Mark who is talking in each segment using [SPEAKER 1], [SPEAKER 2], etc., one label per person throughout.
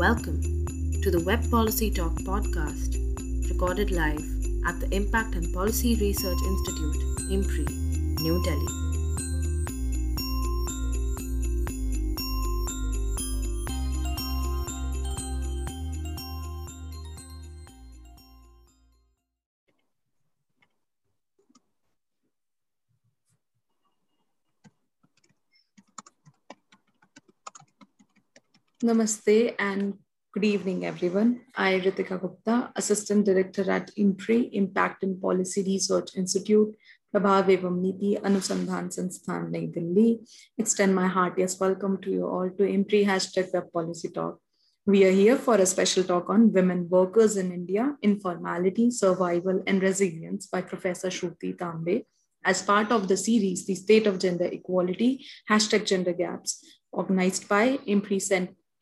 [SPEAKER 1] Welcome to the Web Policy Talk podcast, recorded live at the Impact and Policy Research Institute, IMPRI, New Delhi.
[SPEAKER 2] Namaste and good evening, everyone. I, Ritika Gupta, Assistant Director at IMPRI, Impact and Policy Research Institute, Prabhav Evam Niti Anusandhan Sansthan, Nai Delhi, extend my heartiest welcome to you all to IMPRI hashtag Web Policy Talk. We are here for a special talk on women workers in India, informality, survival, and resilience by Professor Shruti Tambe as part of the series, The State of Gender Equality, hashtag Gender Gaps, organized by IMPRI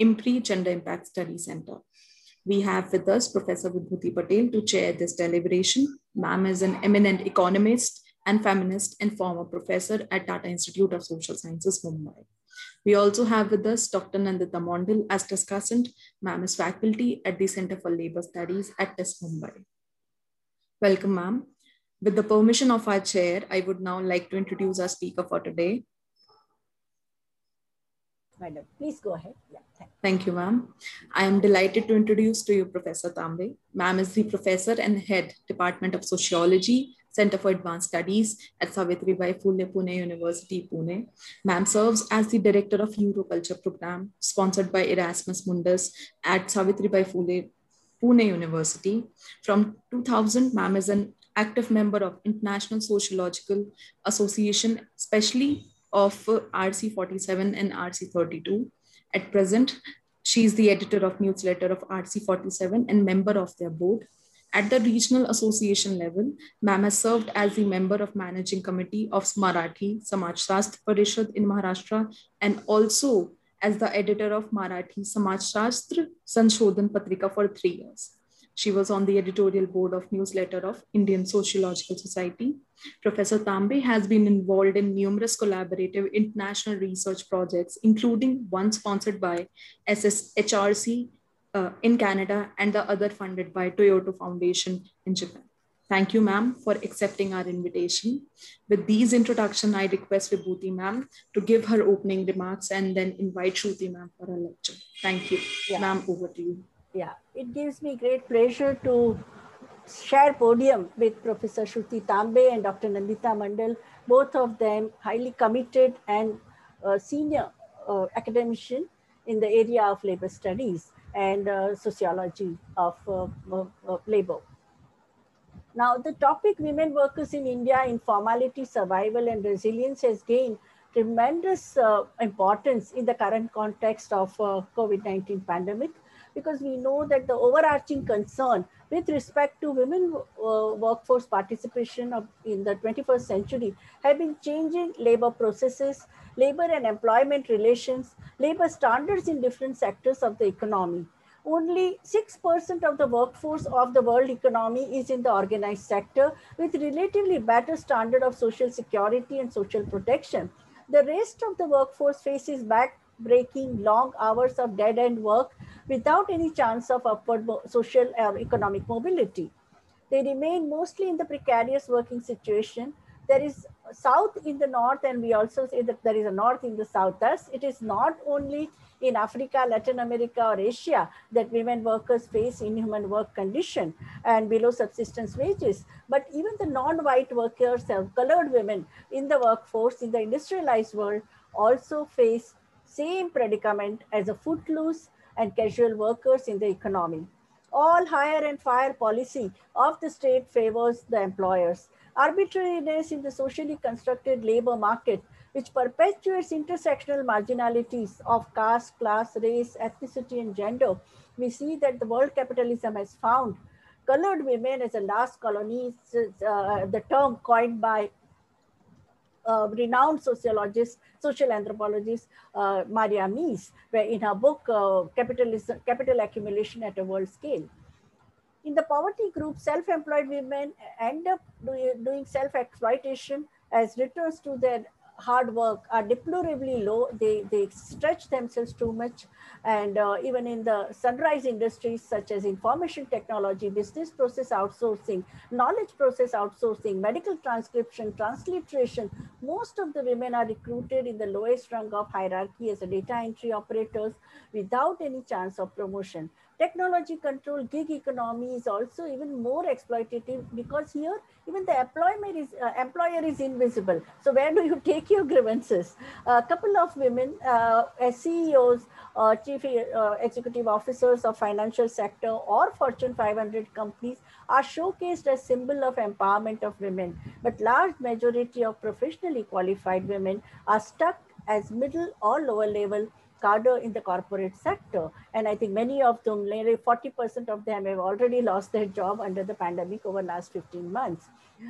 [SPEAKER 2] IMPRI Gender Impact Study Center. We have with us Professor Vibhuti Patel to chair this deliberation. Ma'am is an eminent economist and feminist and former professor at Tata Institute of Social Sciences, Mumbai. We also have with us Dr. Nandita Mondal as discussant. Ma'am is faculty at the Center for Labor Studies at TISS Mumbai. Welcome, ma'am. With the permission of our chair, I would now like to introduce our speaker for today,
[SPEAKER 3] Madam, please go ahead. Yeah,
[SPEAKER 2] Thank you, ma'am. I am delighted to introduce to you Professor Tambe. Ma'am is the professor and head Department of Sociology, Center for Advanced Studies at Savitribai Phule Pune University, Pune. Ma'am serves as the director of Euroculture program sponsored by Erasmus Mundus at Savitribai Phule Pune University. From 2000, ma'am is an active member of International Sociological Association, especially of RC47 and RC32. At present, she is the editor of newsletter of RC47 and member of their board. At the regional association level, ma'am has served as the member of managing committee of Marathi Samaj Parishad in Maharashtra and also as the editor of Marathi Samaj Shastra Sanshodhan Patrika for three years. She was on the editorial board of newsletter of Indian Sociological Society. Professor Tambe has been involved in numerous collaborative international research projects, including one sponsored by SSHRC uh, in Canada and the other funded by Toyota Foundation in Japan. Thank you, ma'am, for accepting our invitation. With these introduction, I request Vibhuti, ma'am, to give her opening remarks and then invite Shruti, ma'am, for a lecture. Thank you. Yeah. Ma'am, over to you
[SPEAKER 3] yeah, it gives me great pleasure to share podium with Professor Shruti Tambe and Dr. Nandita Mondal, both of them highly committed and uh, senior uh, academician in the area of labor studies and uh, sociology of uh, uh, labor. Now, the topic women workers in India, informality, survival, and resilience has gained tremendous uh, importance in the current context of COVID-19 pandemic because we know that the overarching concern with respect to women uh, workforce participation of, in the 21st century have been changing labor processes, labor and employment relations, labor standards in different sectors of the economy. Only 6% of the workforce of the world economy is in the organized sector with relatively better standard of social security and social protection. The rest of the workforce faces back breaking long hours of dead end work without any chance of upward social or economic mobility. They remain mostly in the precarious working situation. There is south in the north, and we also say that there is a north in the south. Thus, it is not only in Africa, Latin America, or Asia that women workers face inhuman work condition and below subsistence wages, but even the non-white workers, colored women in the workforce in the industrialized world also face same predicament as a footloose and casual workers in the economy. All hire and fire policy of the state favors the employers. Arbitrariness in the socially constructed labor market, which perpetuates intersectional marginalities of caste, class, race, ethnicity, and gender, we see that the world capitalism has found colored women as a last colony, uh, the term coined by uh, renowned sociologist, social anthropologist uh, Maria Mies, where in her book, uh, Capitalism, Capital Accumulation at a World Scale. In the poverty group, self-employed women end up do, doing self-exploitation as returns to their hard work are deplorably low. They, they stretch themselves too much. And uh, even in the sunrise industries such as information technology, business process outsourcing, knowledge process outsourcing, medical transcription, transliteration, most of the women are recruited in the lowest rung of hierarchy as a data entry operators without any chance of promotion technology control gig economy is also even more exploitative because here even the employer is uh, employer is invisible. So where do you take your grievances? A couple of women uh, as ceos uh, chief uh, executive officers of financial sector or fortune 500 companies are showcased as symbol of empowerment of women. But large majority of professionally qualified women are stuck as middle or lower level cadre in the corporate sector. And I think many of them, nearly 40% of them have already lost their job under the pandemic over the last 15 months.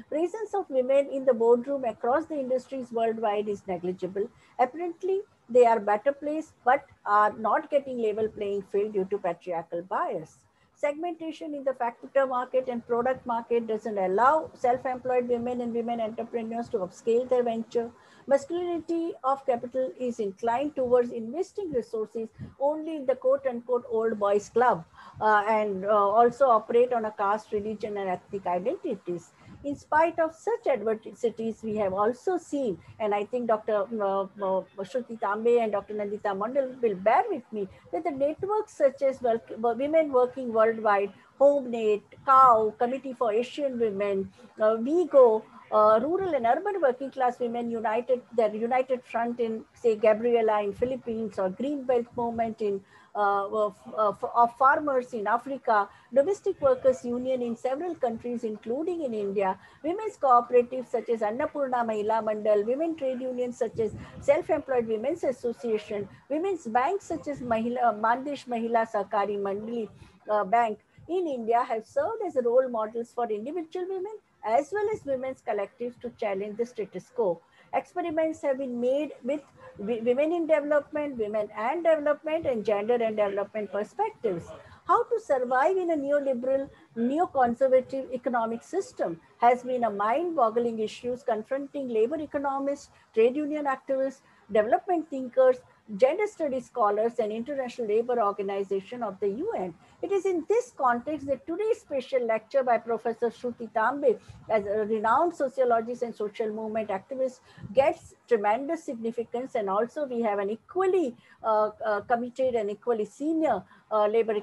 [SPEAKER 3] Presence of women in the boardroom across the industries worldwide is negligible. Apparently, they are better placed, but are not getting level playing field due to patriarchal bias. Segmentation in the factor market and product market doesn't allow self-employed women and women entrepreneurs to upscale their venture masculinity of capital is inclined towards investing resources only in the quote unquote old boys club uh, and uh, also operate on a caste, religion, and ethnic identities. In spite of such adversities, we have also seen, and I think Dr. Uh, uh, Shruti Tambe and Dr. Nandita Mondal will bear with me, that the networks such as Women Working Worldwide, HomeNet, COW, Committee for Asian Women, uh, WIEGO, uh, rural and urban working class women united their united front in say gabriela in philippines or green belt movement in Uh, of, uh, of, of, farmers in Africa, domestic workers union in several countries, including in India, women's cooperatives such as Annapurna Mahila Mandal, women trade unions such as Self-Employed Women's Association, women's banks such as Mahila, uh, Mandish Mahila Sahakari Mandali uh, Bank in India have served as role models for individual women as well as women's collectives to challenge the status quo. Experiments have been made with women in development, women and development, and gender and development perspectives. How to survive in a neoliberal, neoconservative economic system has been a mind-boggling issue confronting labor economists, trade union activists, development thinkers, gender studies scholars and International Labour Organization of the UN. It is in this context that today's special lecture by Professor Shruti Tambe, as a renowned sociologist and social movement activist, gets tremendous significance. And also we have an equally uh, uh, committed and equally senior uh, labor,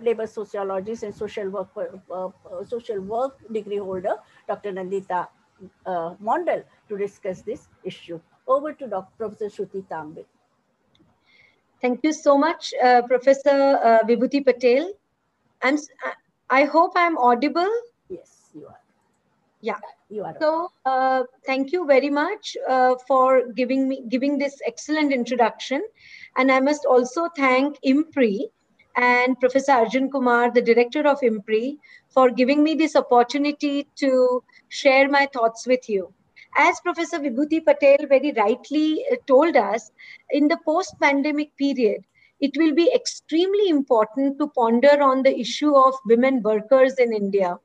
[SPEAKER 3] labor sociologist and social work, uh, uh, social work degree holder, Dr. Nandita uh, Mondal, to discuss this issue. Over to Dr. Professor Shruti Tambe.
[SPEAKER 4] Thank you so much, uh, Professor uh, Vibhuti Patel. I'm, I hope I'm audible.
[SPEAKER 3] Yes, you are.
[SPEAKER 4] Yeah.
[SPEAKER 3] You are.
[SPEAKER 4] So, uh, thank you very much uh, for giving me giving this excellent introduction, and I must also thank IMPRI and Professor Arjun Kumar, the director of IMPRI, for giving me this opportunity to share my thoughts with you as Professor Vibhuti Patel very rightly uh, told us, in the post pandemic period, it will be extremely important to ponder on the issue of women workers in India.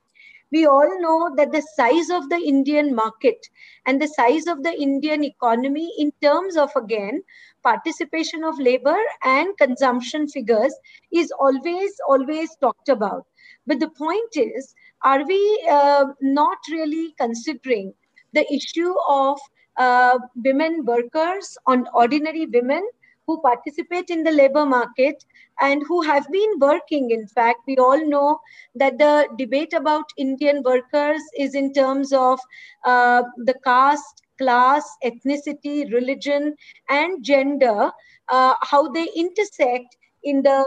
[SPEAKER 4] We all know that the size of the Indian market and the size of the Indian economy, in terms of again participation of labor and consumption figures, is always, always talked about. But the point is, are we uh, not really considering the issue of uh, women workers on ordinary women who participate in the labor market and who have been working. In fact, we all know that the debate about Indian workers is in terms of uh, the caste, class, ethnicity, religion, and gender, uh, how they intersect in the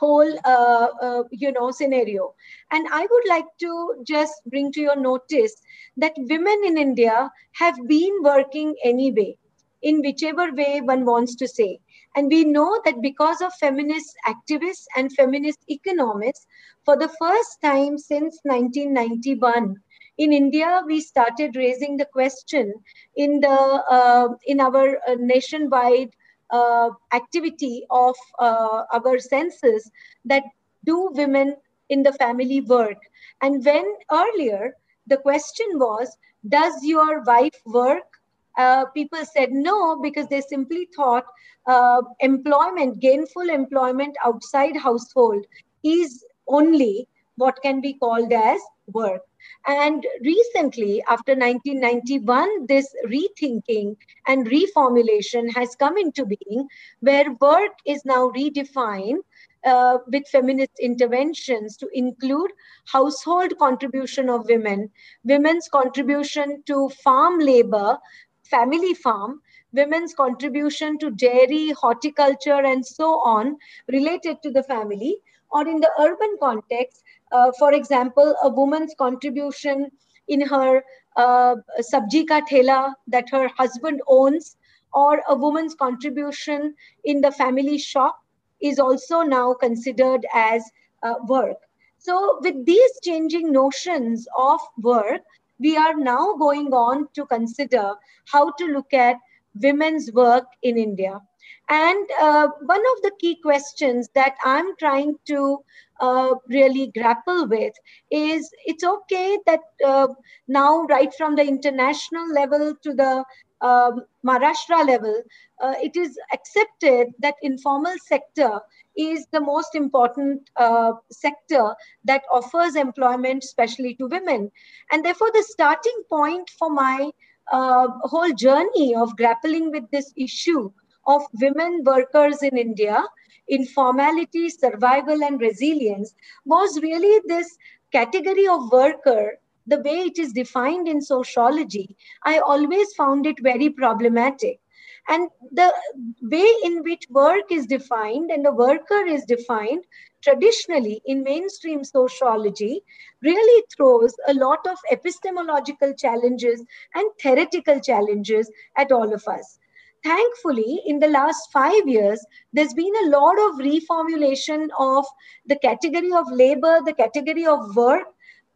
[SPEAKER 4] whole uh, uh, you know scenario and i would like to just bring to your notice that women in india have been working anyway in whichever way one wants to say. And we know that because of feminist activists and feminist economists for the first time since 1991 in india we started raising the question in the uh, in our uh, nationwide uh, activity of uh, our census that do women in the family work. And when earlier the question was does your wife work uh, people said no because they simply thought uh, employment, gainful employment outside household is only what can be called as work. And recently, after 1991, this rethinking and reformulation has come into being, where work is now redefined uh, with feminist interventions to include household contribution of women, women's contribution to farm labor, family farm, women's contribution to dairy, horticulture, and so on related to the family, or in the urban context, uh, for example, a woman's contribution in her uh, sabji ka thela that her husband owns, or a woman's contribution in the family shop is also now considered as uh, work. So, with these changing notions of work, we are now going on to consider how to look at women's work in India. And uh, one of the key questions that I'm trying to uh, really grapple with is it's okay that uh, now, right from the international level to the um, Maharashtra level, uh, it is accepted that informal sector is the most important uh, sector that offers employment, especially to women. And therefore, the starting point for my uh, whole journey of grappling with this issue of women workers in India, informality, survival, and resilience was really this category of worker the way it is defined in sociology, I always found it very problematic. And the way in which work is defined and the worker is defined traditionally in mainstream sociology really throws a lot of epistemological challenges and theoretical challenges at all of us. Thankfully, in the last five years, there's been a lot of reformulation of the category of labor, the category of work,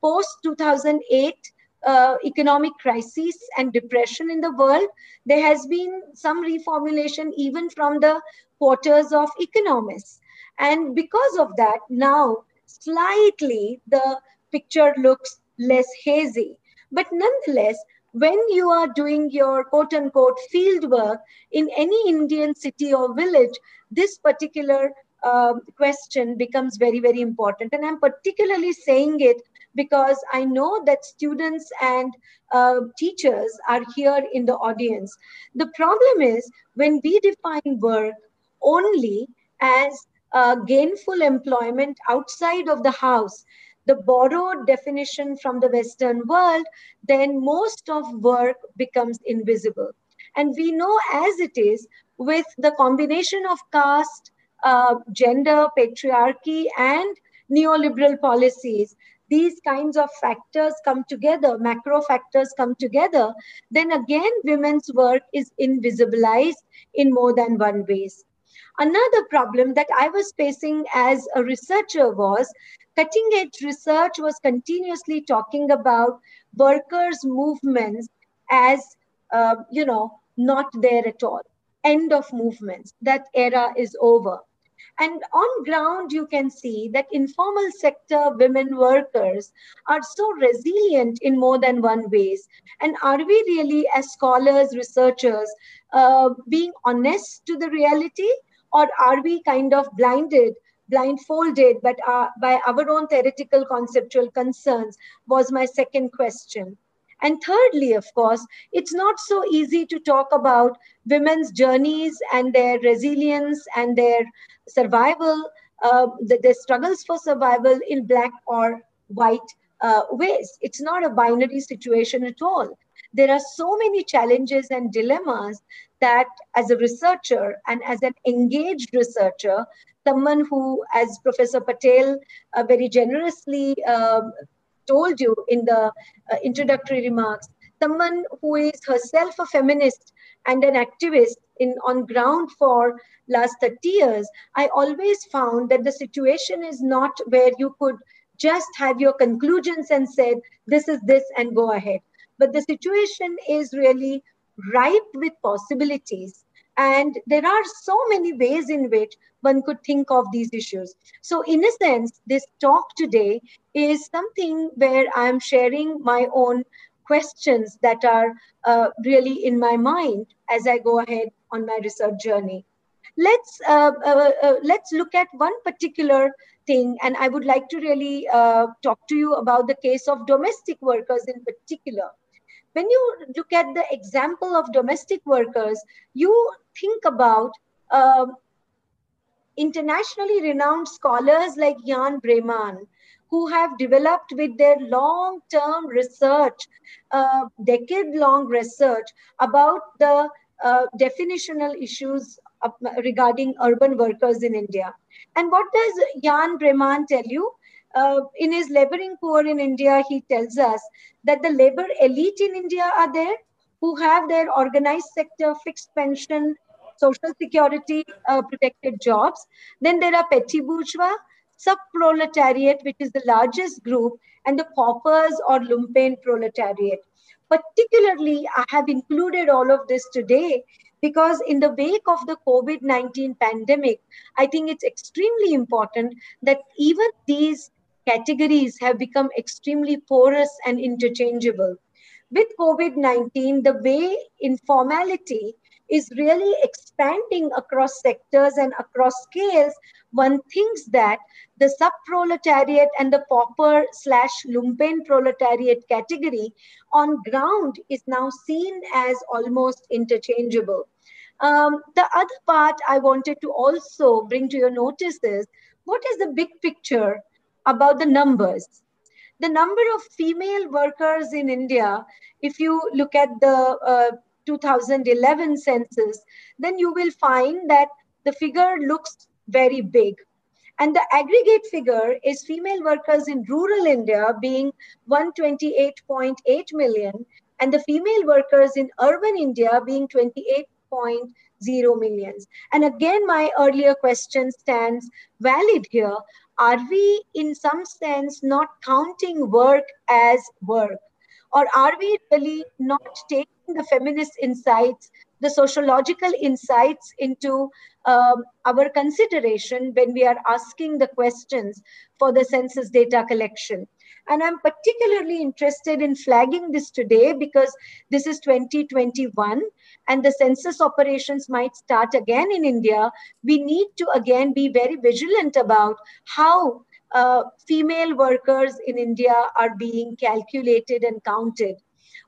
[SPEAKER 4] post 2008 uh, economic crisis and depression in the world, there has been some reformulation even from the quarters of economists. And because of that, now slightly the picture looks less hazy. But nonetheless, when you are doing your quote unquote field work in any Indian city or village, this particular uh, question becomes very, very important. And I'm particularly saying it because I know that students and uh, teachers are here in the audience. The problem is when we define work only as uh, gainful employment outside of the house, the borrowed definition from the Western world, then most of work becomes invisible. And we know as it is with the combination of caste, uh, gender, patriarchy, and neoliberal policies these kinds of factors come together, macro factors come together, then again women's work is invisibilized in more than one ways. Another problem that I was facing as a researcher was cutting edge research was continuously talking about workers' movements as, uh, you know, not there at all. End of movements. That era is over. And on ground, you can see that informal sector women workers are so resilient in more than one ways. And are we really, as scholars, researchers, uh, being honest to the reality? Or are we kind of blinded blindfolded but uh, by our own theoretical conceptual concerns was my second question and thirdly, of course, it's not so easy to talk about women's journeys and their resilience and their survival, uh, the, the, struggles for survival in black or white uh, ways. It's not a binary situation at all. There are so many challenges and dilemmas that, as a researcher and as an engaged researcher, someone who, as Professor Patel uh, very generously um, told you in the uh, introductory remarks, someone who is herself a feminist and an activist in on ground for last 30 years, I always found that the situation is not where you could just have your conclusions and said, this is this and go ahead. But the situation is really ripe with possibilities. And there are so many ways in which one could think of these issues. So, in a sense, this talk today is something where I'm sharing my own questions that are uh, really in my mind as I go ahead on my research journey. Let's uh, uh, uh let's look at one particular thing, and I would like to really uh, talk to you about the case of domestic workers in particular. When you look at the example of domestic workers, you think about um, internationally renowned scholars like Jan Breman, who have developed with their long-term research, uh, decade-long research about the uh, definitional issues regarding urban workers in India. And what does Jan Breman tell you? Uh, in his Laboring Poor in India, he tells us that the labor elite in India are there who have their organized sector, fixed pension, social security uh, protected jobs. Then there are petty bourgeois, sub-proletariat, which is the largest group, and the paupers or lumpen proletariat. Particularly, I have included all of this today because in the wake of the COVID-19 pandemic, I think it's extremely important that even these categories have become extremely porous and interchangeable. With COVID 19, the way informality is really expanding across sectors and across scales, one thinks that the sub-proletariat and the pauper slash lumpen proletariat category on ground is now seen as almost interchangeable. Um, the other part I wanted to also bring to your notice is what is the big picture about the numbers? The number of female workers in India, if you look at the uh, 2011 census, then you will find that the figure looks very big. And the aggregate figure is female workers in rural India being 128.8 million, and the female workers in urban India being 28.0 millions. And again, my earlier question stands valid here. Are we, in some sense, not counting work as work? Or are we really not taking the feminist insights, the sociological insights into um, our consideration when we are asking the questions for the census data collection. And I'm particularly interested in flagging this today because this is 2021 and the census operations might start again in India. We need to again be very vigilant about how uh, female workers in India are being calculated and counted.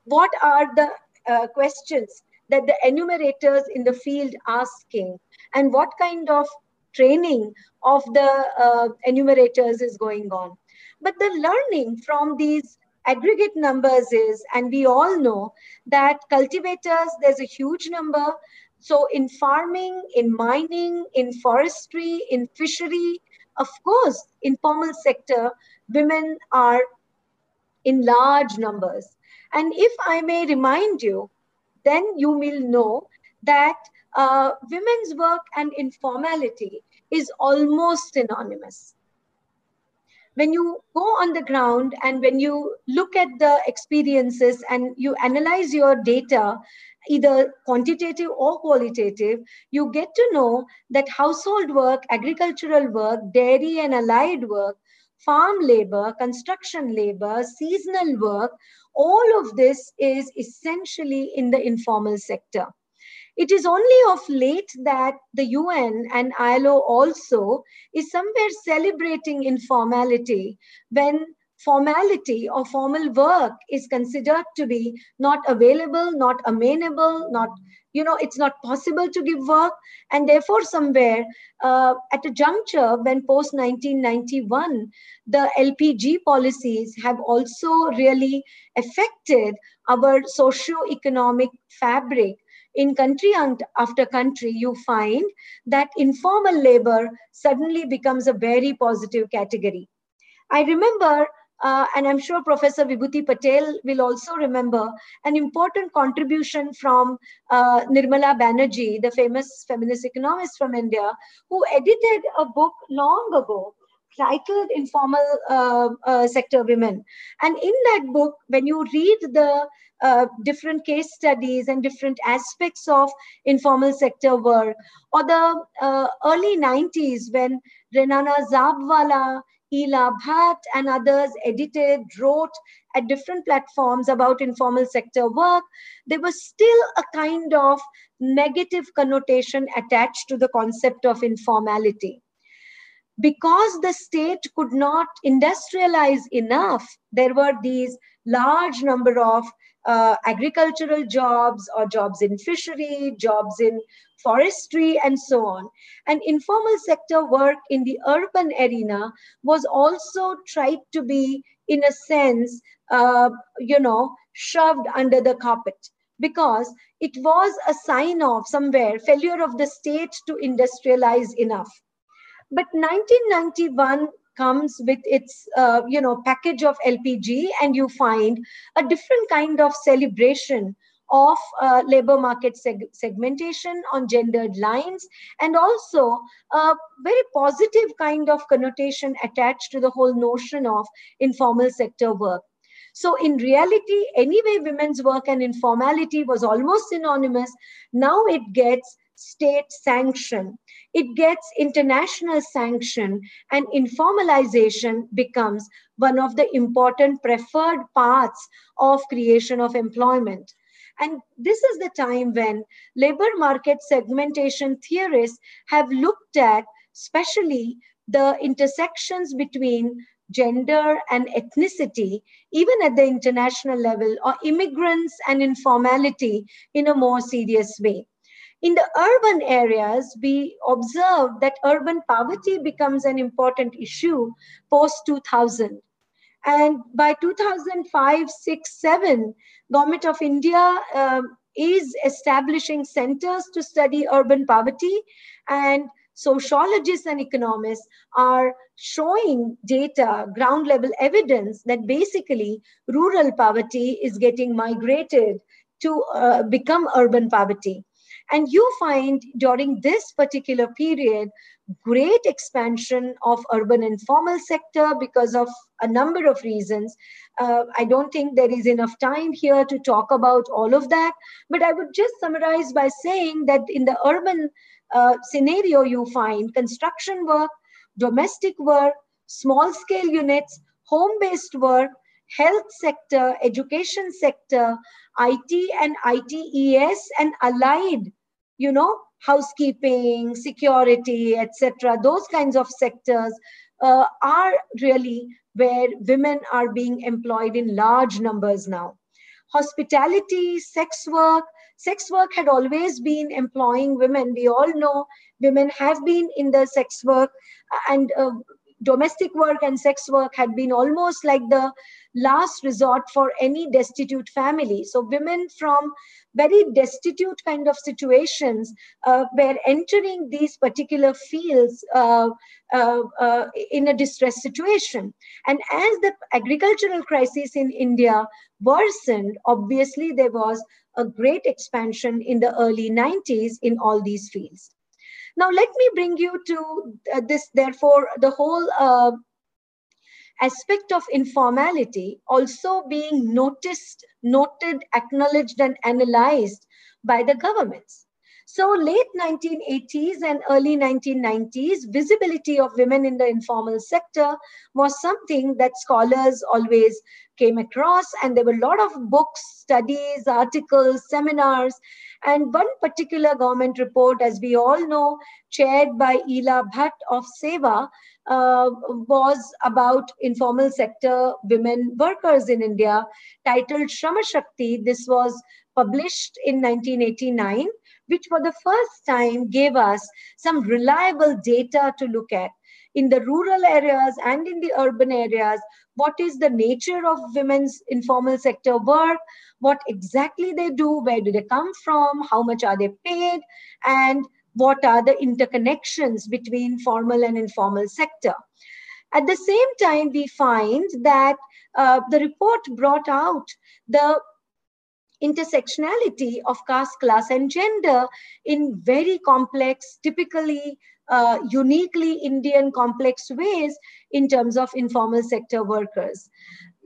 [SPEAKER 4] What are the uh, questions that the enumerators in the field asking and what kind of training of the uh, enumerators is going on. But the learning from these aggregate numbers is and we all know that cultivators there's a huge number. So in farming in mining in forestry in fishery of course informal sector women are in large numbers. And if I may remind you, then you will know that uh, women's work and informality is almost synonymous. When you go on the ground and when you look at the experiences and you analyze your data, either quantitative or qualitative, you get to know that household work, agricultural work, dairy and allied work, farm labor, construction labor, seasonal work, all of this is essentially in the informal sector. It is only of late that the UN and ILO also is somewhere celebrating informality when formality or formal work is considered to be not available, not amenable, not you know it's not possible to give work and therefore somewhere uh, at a juncture when post 1991 the lpg policies have also really affected our socio-economic fabric in country after country, you find that informal labor suddenly becomes a very positive category. I remember uh, and I'm sure Professor Vibhuti Patel will also remember an important contribution from uh, Nirmala Banerjee, the famous feminist economist from India, who edited a book long ago titled Informal uh, uh Sector Women. And in that book, when you read the uh, different case studies and different aspects of informal sector work, or the uh, early 90s when Renana Jhabvala Ela Bhatt and others edited, wrote at different platforms about informal sector work, there was still a kind of negative connotation attached to the concept of informality. Because the state could not industrialize enough, there were these large number of uh, agricultural jobs or jobs in fishery, jobs in forestry, and so on. And informal sector work in the urban arena was also tried to be, in a sense, uh, you know, shoved under the carpet because it was a sign of somewhere failure of the state to industrialize enough. But 1991 comes with its uh, you know package of lpg and you find a different kind of celebration of uh, labor market seg- segmentation on gendered lines and also a very positive kind of connotation attached to the whole notion of informal sector work. So in reality anyway women's work and informality was almost synonymous. Now it gets state sanction. It gets international sanction and informalization becomes one of the important preferred paths of creation of employment. And this is the time when labor market segmentation theorists have looked at, especially the intersections between gender and ethnicity, even at the international level, or immigrants and informality in a more serious way. In the urban areas, we observe that urban poverty becomes an important issue post 2000. And by 2005, 6, 7, Government of India um, is establishing centers to study urban poverty and sociologists and economists are showing data, ground level evidence that basically rural poverty is getting migrated to uh, become urban poverty. And you find during this particular period, great expansion of urban informal sector because of a number of reasons. Uh, I don't think there is enough time here to talk about all of that, but I would just summarize by saying that in the urban uh, scenario, you find construction work, domestic work, small scale units, home based work, health sector, education sector, IT and ITES and allied, you know, housekeeping, security, etc. Those kinds of sectors uh, are really where women are being employed in large numbers now. Hospitality, sex work, sex work had always been employing women. We all know women have been in the sex work and uh, domestic work and sex work had been almost like the last resort for any destitute family. So women from very destitute kind of situations uh, were entering these particular fields uh, uh, uh, in a distressed situation. And as the agricultural crisis in India worsened, obviously there was a great expansion in the early 90s in all these fields. Now, let me bring you to uh, this, therefore, the whole uh, aspect of informality also being noticed, noted, acknowledged, and analyzed by the governments. So late 1980s and early 1990s, visibility of women in the informal sector was something that scholars always came across. And there were a lot of books, studies, articles, seminars. And one particular government report, as we all know, chaired by Ela Bhatt of SEWA, uh, was about informal sector women workers in India, titled Shrama Shakti. This was published in 1989 which for the first time gave us some reliable data to look at in the rural areas and in the urban areas what is the nature of women's informal sector work? What exactly they do? Where do they come from? How much are they paid? And what are the interconnections between formal and informal sector? At the same time we find that uh, the report brought out the intersectionality of caste, class, and gender in very complex, typically uh, uniquely Indian complex ways in terms of informal sector workers.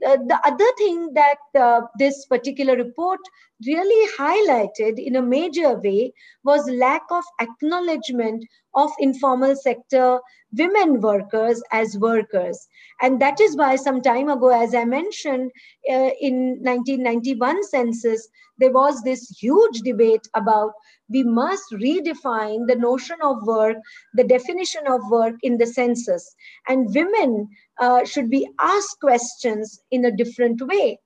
[SPEAKER 4] Uh, the other thing that uh, this particular report really highlighted in a major way was lack of acknowledgement of informal sector women workers as workers. And that is why some time ago, as I mentioned, uh, in 1991 census, there was this huge debate about we must redefine the notion of work, the definition of work in the census. And women uh, should be asked questions in a different way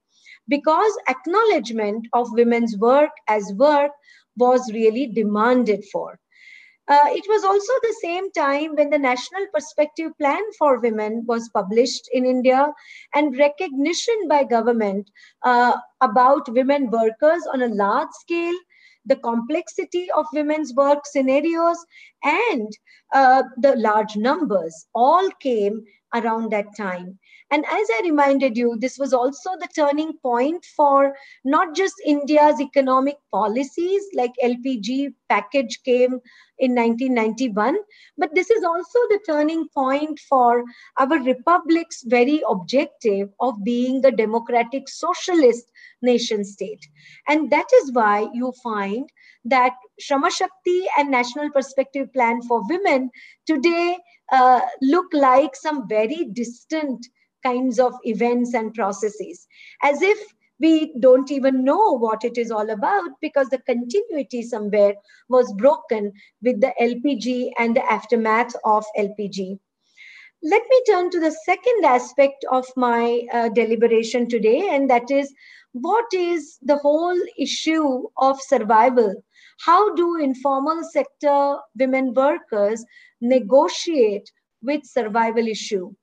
[SPEAKER 4] because acknowledgement of women's work as work was really demanded for. Uh, it was also the same time when the National Perspective Plan for Women was published in India and recognition by government uh, about women workers on a large scale, the complexity of women's work scenarios, and uh, the large numbers all came around that time. And as I reminded you, this was also the turning point for not just India's economic policies, like LPG package came in 1991, but this is also the turning point for our republic's very objective of being the democratic socialist nation state. And that is why you find that Shrama Shakti and National Perspective Plan for Women today uh, look like some very distant kinds of events and processes, as if we don't even know what it is all about because the continuity somewhere was broken with the LPG and the aftermath of LPG. Let me turn to the second aspect of my uh, deliberation today, and that is what is the whole issue of survival? How do informal sector women workers negotiate with survival issue?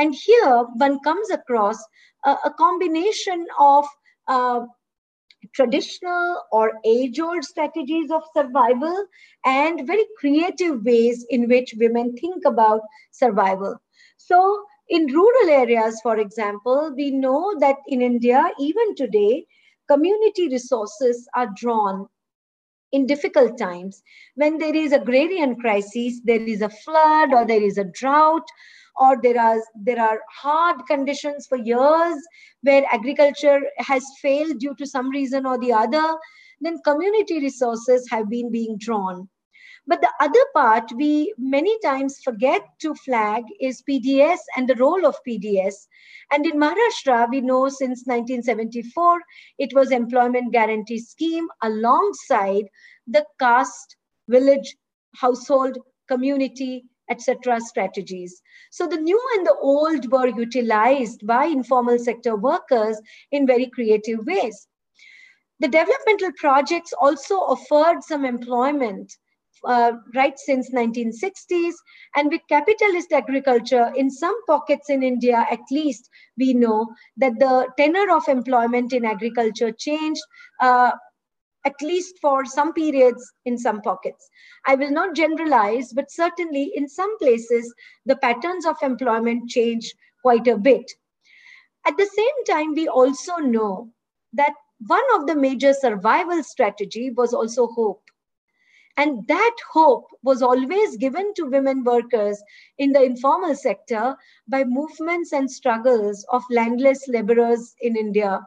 [SPEAKER 4] And here one comes across a, a combination of uh, traditional or age-old strategies of survival and very creative ways in which women think about survival. So in rural areas, for example, we know that in India, even today, community resources are drawn in difficult times. When there is agrarian crisis, there is a flood or there is a drought or there are there are hard conditions for years where agriculture has failed due to some reason or the other then community resources have been being drawn. But the other part we many times forget to flag is pds and the role of pds and in maharashtra we know since 1974 it was employment guarantee scheme alongside the caste village household community etc. strategies. So the new and the old were utilized by informal sector workers in very creative ways. The developmental projects also offered some employment uh, right since 1960s and with capitalist agriculture in some pockets in india at least we know that the tenor of employment in agriculture changed uh, at least for some periods in some pockets. I will not generalize, but certainly in some places, the patterns of employment change quite a bit. At the same time, we also know that one of the major survival strategy was also hope. And that hope was always given to women workers in the informal sector by movements and struggles of landless laborers in India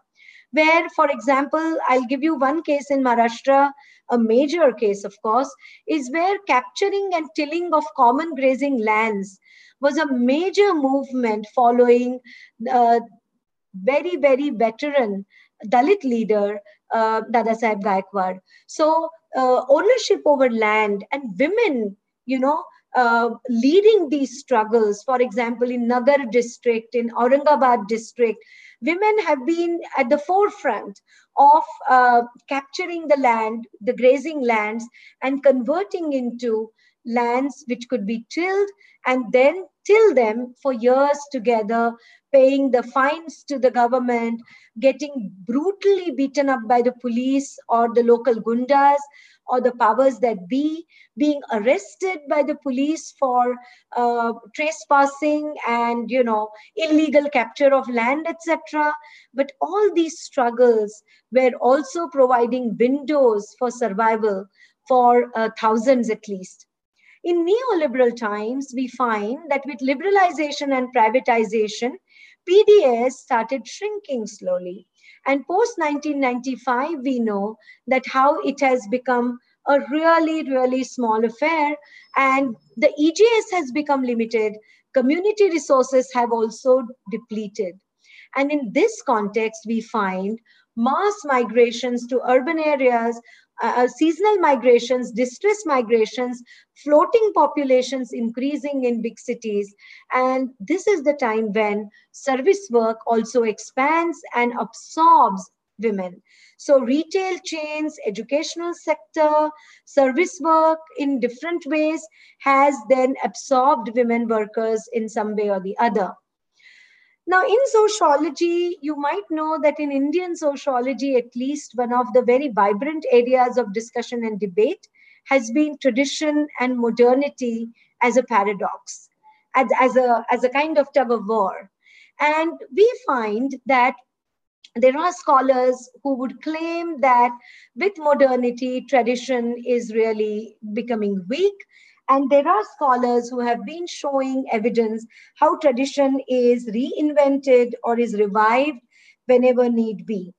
[SPEAKER 4] where, for example, I'll give you one case in Maharashtra, a major case, of course, is where capturing and tilling of common grazing lands was a major movement following uh, very, very veteran Dalit leader, uh, Dada Saheb Gaikwad. So, uh, ownership over land and women, you know, uh, leading these struggles, for example, in Nagar district, in Aurangabad district, women have been at the forefront of uh, capturing the land, the grazing lands, and converting into lands which could be tilled and then till them for years together, paying the fines to the government, getting brutally beaten up by the police or the local gundas, or the powers that be being arrested by the police for uh, trespassing and you know illegal capture of land etc but all these struggles were also providing windows for survival for uh, thousands at least. In neoliberal times we find that with liberalization and privatization pds started shrinking slowly and post 1995, we know that how it has become a really, really small affair. And the EGS has become limited. Community resources have also depleted. And in this context, we find mass migrations to urban areas, uh, uh seasonal migrations, distress migrations, floating populations increasing in big cities. And this is the time when service work also expands and absorbs women. So retail chains, educational sector, service work in different ways has then absorbed women workers in some way or the other. Now, in sociology, you might know that in Indian sociology, at least one of the very vibrant areas of discussion and debate has been tradition and modernity as a paradox, as, as, a, as a kind of tug of war. And we find that there are scholars who would claim that with modernity, tradition is really becoming weak. And there are scholars who have been showing evidence how tradition is reinvented or is revived whenever need be.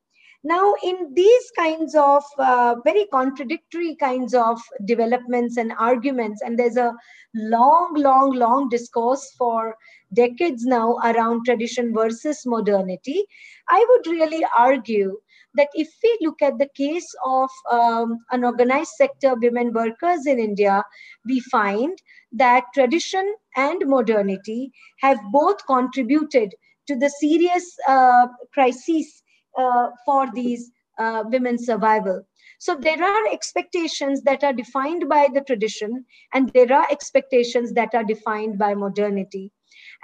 [SPEAKER 4] Now, in these kinds of uh, very contradictory kinds of developments and arguments, and there's a long, long, long discourse for decades now around tradition versus modernity, I would really argue that if we look at the case of um, unorganized sector women workers in India, we find that tradition and modernity have both contributed to the serious uh, crises uh, for these uh, women's survival. So there are expectations that are defined by the tradition, and there are expectations that are defined by modernity.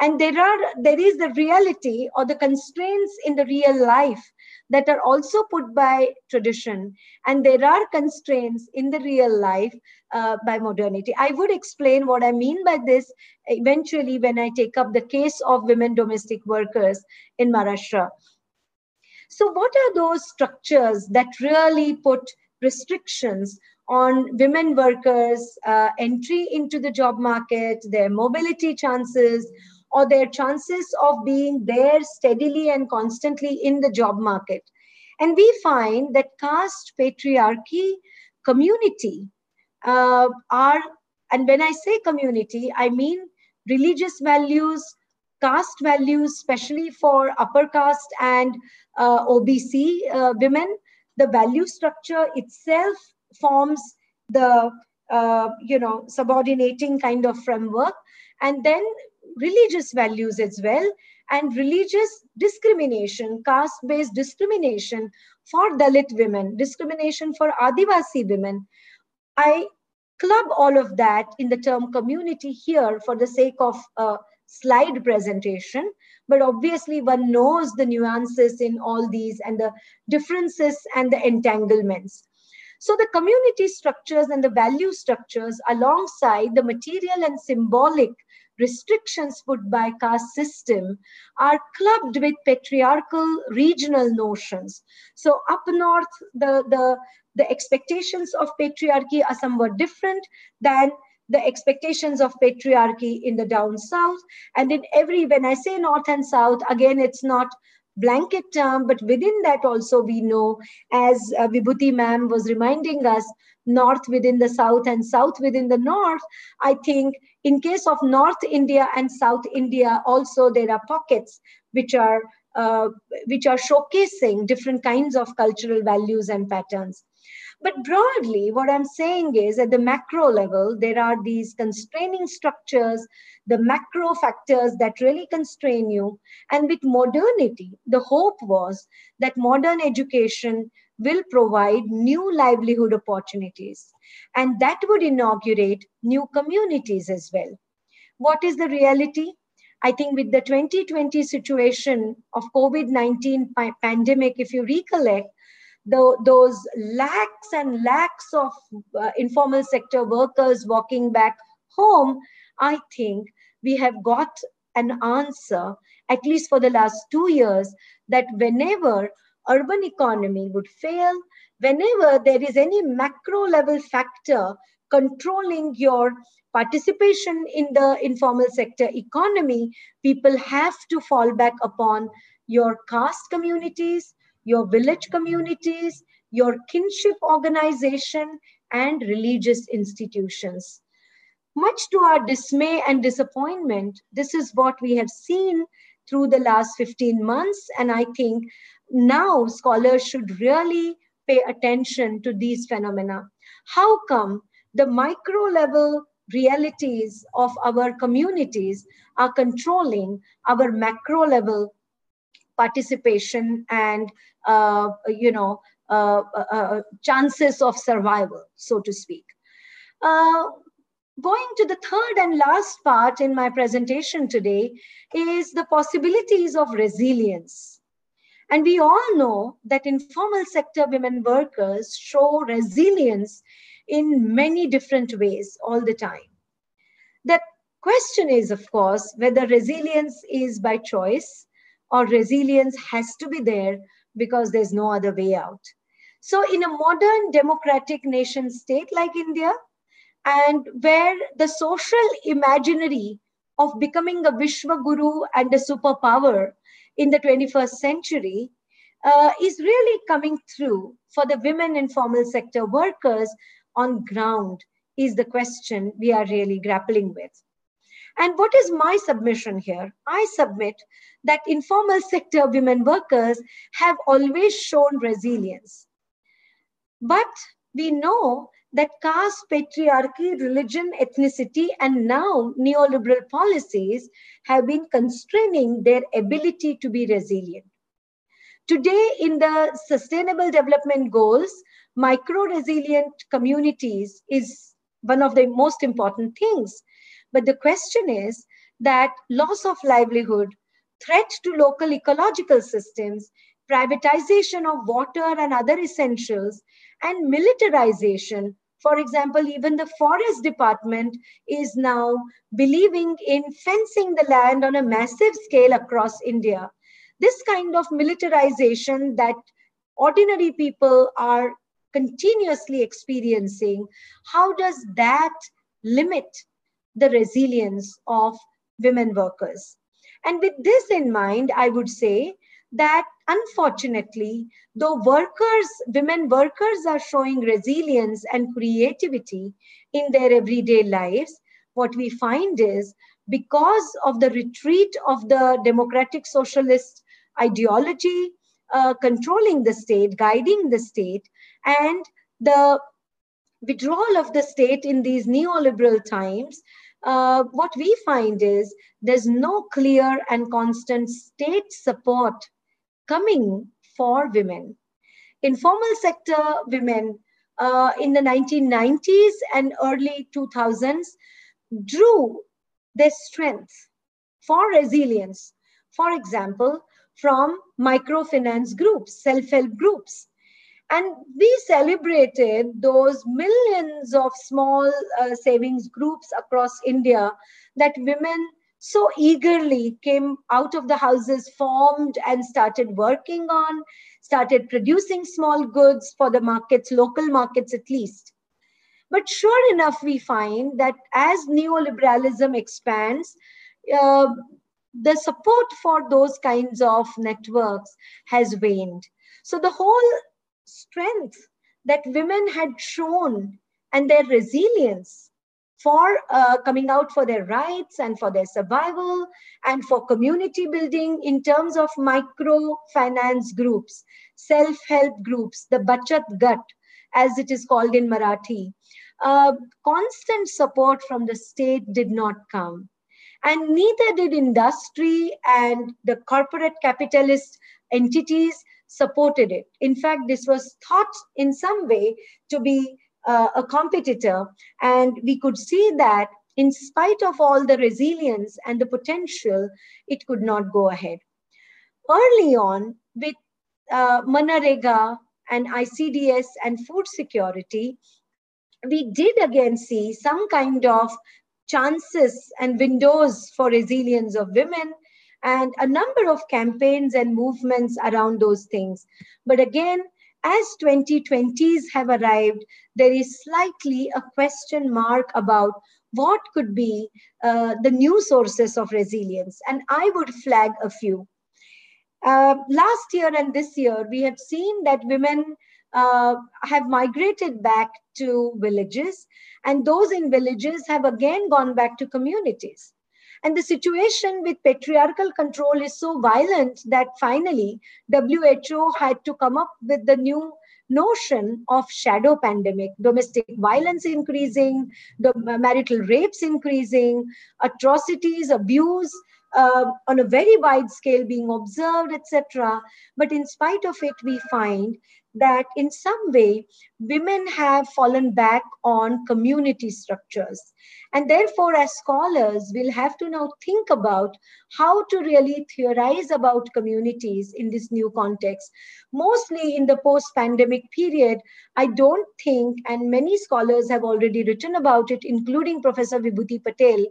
[SPEAKER 4] And there are there is the reality or the constraints in the real life that are also put by tradition, and there are constraints in the real life uh, by modernity. I would explain what I mean by this eventually when I take up the case of women domestic workers in Maharashtra. So, what are those structures that really put restrictions on women workers' uh, entry into the job market, their mobility chances, or their chances of being there steadily and constantly in the job market? And we find that caste, patriarchy, community uh, are, and when I say community, I mean religious values, caste values, especially for upper caste and uh, OBC uh, women, the value structure itself forms the uh, you know subordinating kind of framework, and then religious values as well, and religious discrimination, caste-based discrimination for Dalit women, discrimination for Adivasi women. I club all of that in the term community here for the sake of a slide presentation, but obviously one knows the nuances in all these and the differences and the entanglements. So the community structures and the value structures alongside the material and symbolic restrictions put by caste system are clubbed with patriarchal regional notions. So up north, the, the, the expectations of patriarchy are somewhat different than the expectations of patriarchy in the down south. And in every, when I say north and south, again, it's not blanket term, but within that also we know, as uh, Vibhuti ma'am was reminding us, north within the south and south within the north. I think in case of North India and South India, also there are pockets which are uh, which are showcasing different kinds of cultural values and patterns. But broadly, what I'm saying is at the macro level, there are these constraining structures, the macro factors that really constrain you. And with modernity, the hope was that modern education will provide new livelihood opportunities. And that would inaugurate new communities as well. What is the reality? I think with the 2020 situation of COVID-19 pandemic, if you recollect, the, those lakhs and lakhs of uh, informal sector workers walking back home, I think we have got an answer, at least for the last two years, that whenever urban economy would fail, whenever there is any macro level factor controlling your participation in the informal sector economy, people have to fall back upon your caste communities, your village communities, your kinship organization, and religious institutions. Much to our dismay and disappointment, this is what we have seen through the last 15 months. And I think now scholars should really pay attention to these phenomena. How come the micro level realities of our communities are controlling our macro level participation and uh, you know uh, uh, chances of survival so to speak uh, going to the third and last part in my presentation today is the possibilities of resilience and we all know that informal sector women workers show resilience in many different ways all the time. The question is, of course, whether resilience is by choice or resilience has to be there because there's no other way out. So, in a modern democratic nation state like India, and where the social imaginary of becoming a Vishwa Guru and a superpower in the 21st century uh, is really coming through for the women informal sector workers on ground is the question we are really grappling with. And what is my submission here? I submit that informal sector women workers have always shown resilience. But we know that caste, patriarchy, religion, ethnicity, and now neoliberal policies have been constraining their ability to be resilient. Today, in the Sustainable Development Goals, micro resilient communities is one of the most important things. But the question is that loss of livelihood, threat to local ecological systems, privatization of water and other essentials, and militarization. For example, even the forest department is now believing in fencing the land on a massive scale across India. This kind of militarization that ordinary people are continuously experiencing, how does that limit the resilience of women workers? And with this in mind, I would say that unfortunately, though workers, women workers are showing resilience and creativity in their everyday lives, what we find is because of the retreat of the democratic socialist ideology uh, controlling the state, guiding the state, and the withdrawal of the state in these neoliberal times, uh, what we find is there's no clear and constant state support coming for women. Informal sector women uh, in the 1990s and early 2000s drew their strength for resilience. For example, from microfinance groups, self-help groups, and we celebrated those millions of small uh, savings groups across India that women so eagerly came out of the houses, formed, and started working on, started producing small goods for the markets, local markets at least. But sure enough, we find that as neoliberalism expands, uh, the support for those kinds of networks has waned. So the whole strength that women had shown and their resilience for uh, coming out for their rights and for their survival and for community building in terms of micro finance groups, self help groups, the Bachat Gat, as it is called in Marathi. Uh, constant support from the state did not come. And neither did industry and the corporate capitalist entities supported it. In fact, this was thought in some way to be uh, a competitor. And we could see that in spite of all the resilience and the potential, it could not go ahead. Early on, with uh, Manarega and ICDS and food security, we did again see some kind of chances and windows for resilience of women and a number of campaigns and movements around those things. But again, as 2020s have arrived, there is slightly a question mark about what could be uh, the new sources of resilience. And I would flag a few. Uh, last year and this year, we have seen that women uh, have migrated back to villages, and those in villages have again gone back to communities. And the situation with patriarchal control is so violent that finally WHO had to come up with the new notion of shadow pandemic, domestic violence increasing, the marital rapes increasing, atrocities, abuse uh, on a very wide scale being observed, etc. But in spite of it, we find that in some way women have fallen back on community structures. And therefore as scholars we'll have to now think about how to really theorize about communities in this new context. Mostly in the post pandemic period i don't think and many scholars have already written about it including professor vibhuti patel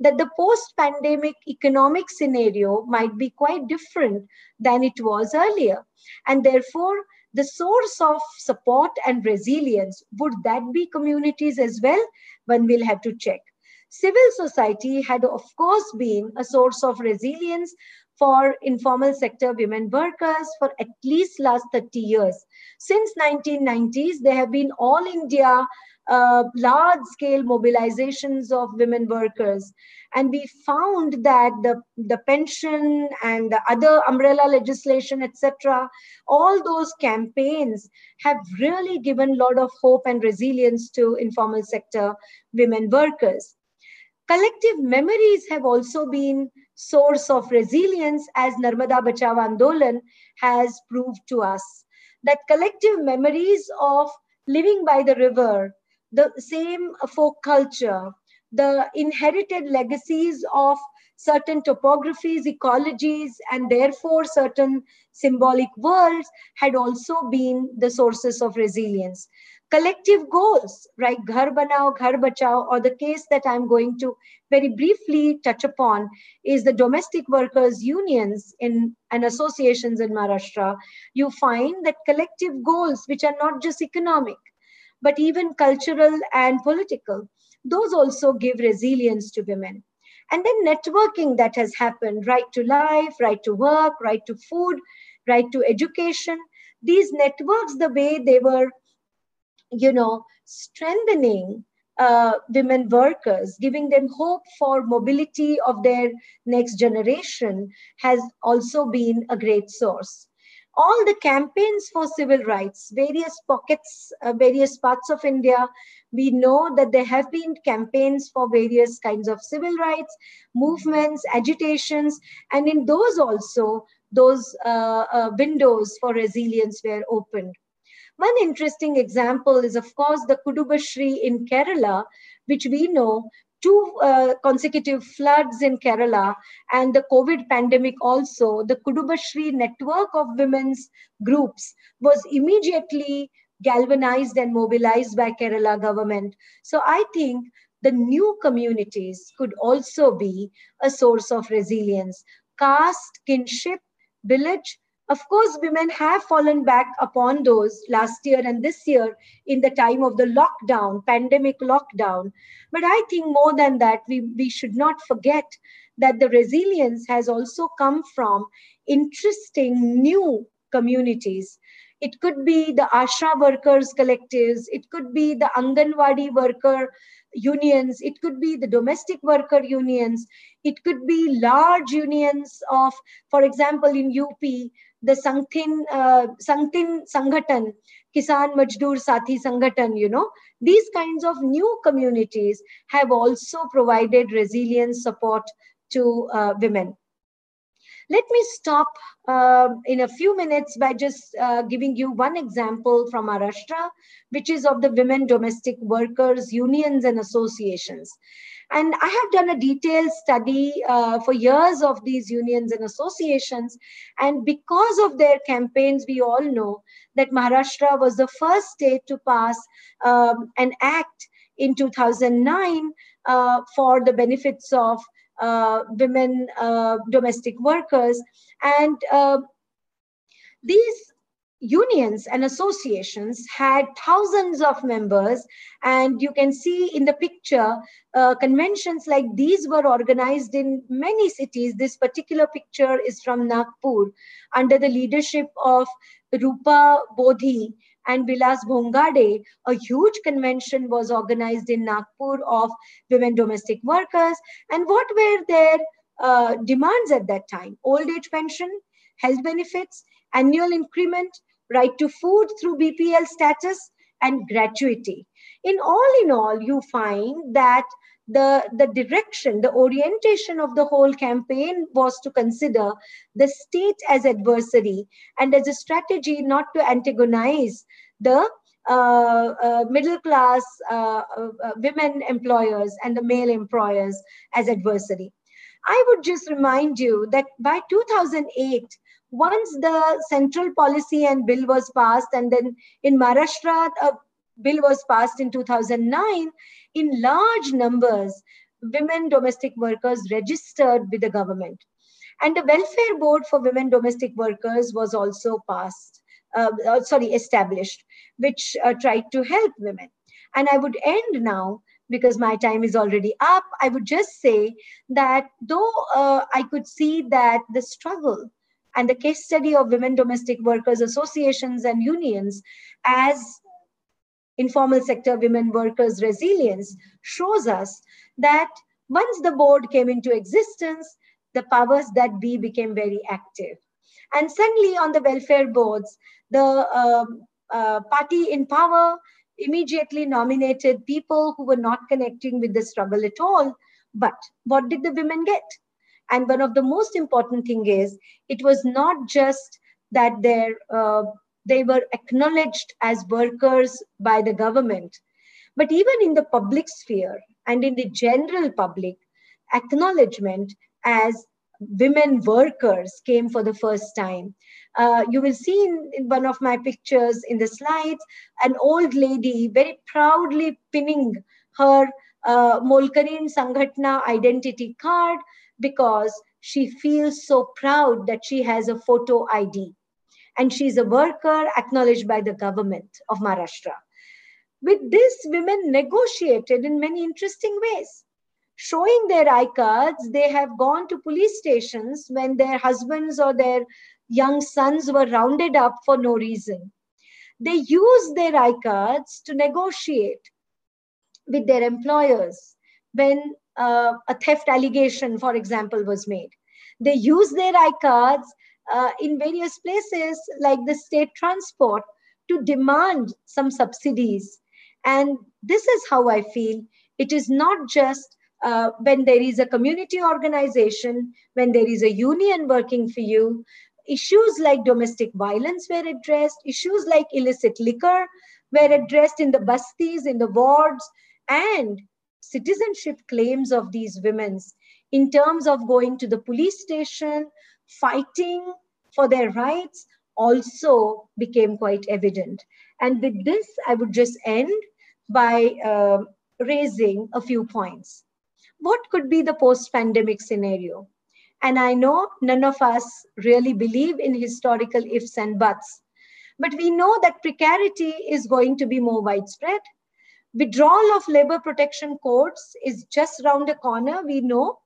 [SPEAKER 4] that the post pandemic economic scenario might be quite different than it was earlier. And therefore the source of support and resilience, would that be communities as well? One will have to check. Civil society had, of course, been a source of resilience for informal sector women workers for at least last 30 years. Since 1990s, there have been all India uh, large scale mobilizations of women workers. And we found that the, the pension and the other umbrella legislation, etc., all those campaigns have really given a lot of hope and resilience to informal sector women workers. Collective memories have also been source of resilience as Narmada Bachao Andolan has proved to us. That collective memories of living by the river, the same folk culture, the inherited legacies of certain topographies, ecologies, and therefore certain symbolic worlds had also been the sources of resilience. Collective goals, right? Ghar banao, ghar bachao, or the case that I'm going to very briefly touch upon is the domestic workers unions in and associations in Maharashtra. You find that collective goals, which are not just economic, but even cultural and political. Those also give resilience to women. And then networking that has happened right to life, right to work, right to food, right to education. These networks, the way they were, you know, strengthening uh, women workers, giving them hope for mobility of their next generation, has also been a great source all the campaigns for civil rights, various pockets, uh, various parts of India, we know that there have been campaigns for various kinds of civil rights, movements, agitations, and in those also, those uh, uh, windows for resilience were opened. One interesting example is, of course, the Kudumbashree in Kerala, which we know two uh, consecutive floods in Kerala and the COVID pandemic also, the Kudumbashree network of women's groups was immediately galvanized and mobilized by Kerala government. So I think the new communities could also be a source of resilience. Caste, kinship, village, of course, women have fallen back upon those last year and this year in the time of the lockdown, pandemic lockdown. But I think more than that, we, we should not forget that the resilience has also come from interesting new communities. It could be the ASHA workers collectives, it could be the Anganwadi worker unions, it could be the domestic worker unions, it could be large unions of, for example, in UP, the Sangtin, uh, Sangathan, Kisan Majdoor Sathi Sangathan, you know, these kinds of new communities have also provided resilience support to uh, women. Let me stop uh, in a few minutes by just uh, giving you one example from Maharashtra, which is of the women domestic workers unions and associations. And I have done a detailed study uh, for years of these unions and associations. And because of their campaigns, we all know that Maharashtra was the first state to pass um, an act in 2009 uh, for the benefits of uh, women uh, domestic workers. And uh, these unions and associations had thousands of members and you can see in the picture uh, conventions like these were organized in many cities this particular picture is from nagpur under the leadership of rupa bodhi and Bilas Bhongade, a huge convention was organized in Nagpur of women domestic workers. And what were their uh, demands at that time? Old age pension, health benefits, annual increment, right to food through BPL status, and gratuity. In all in all, you find that the, the direction, the orientation of the whole campaign was to consider the state as adversary and as a strategy not to antagonize the uh, uh, middle class uh, uh, women employers and the male employers as adversary. I would just remind you that by 2008, once the central policy and bill was passed, and then in Maharashtra, a bill was passed in 2009, in large numbers, women domestic workers registered with the government. And the Welfare Board for Women Domestic Workers was also passed, uh, uh, sorry, established, which uh, tried to help women. And I would end now because my time is already up. I would just say that though uh, I could see that the struggle and the case study of women domestic workers associations and unions as informal sector women workers resilience shows us that once the board came into existence, the powers that be became very active. And suddenly on the welfare boards, the uh, uh, party in power immediately nominated people who were not connecting with the struggle at all. But what did the women get? And one of the most important thing is it was not just that uh, they were acknowledged as workers by the government, but even in the public sphere and in the general public, acknowledgement as women workers came for the first time. Uh, you will see in, in, one of my pictures in the slides an old lady very proudly pinning her uh, Molkarin Sangatna identity card because she feels so proud that she has a photo ID. And she's a worker acknowledged by the government of Maharashtra. With this, women negotiated in many interesting ways. Showing their I cards, they have gone to police stations when their husbands or their young sons were rounded up for no reason. They use their I cards to negotiate with their employers when uh, a theft allegation, for example, was made. They use their I cards uh, in various places like the state transport to demand some subsidies. And this is how I feel. It is not just uh, when there is a community organization, when there is a union working for you, issues like domestic violence were addressed, issues like illicit liquor were addressed in the bastis, in the wards, and citizenship claims of these women in terms of going to the police station, fighting for their rights also became quite evident. And with this, I would just end by uh, raising a few points. What could be the post pandemic scenario? And I know none of us really believe in historical ifs and buts, but we know that precarity is going to be more widespread. Withdrawal of labor protection courts is just around the corner, we know.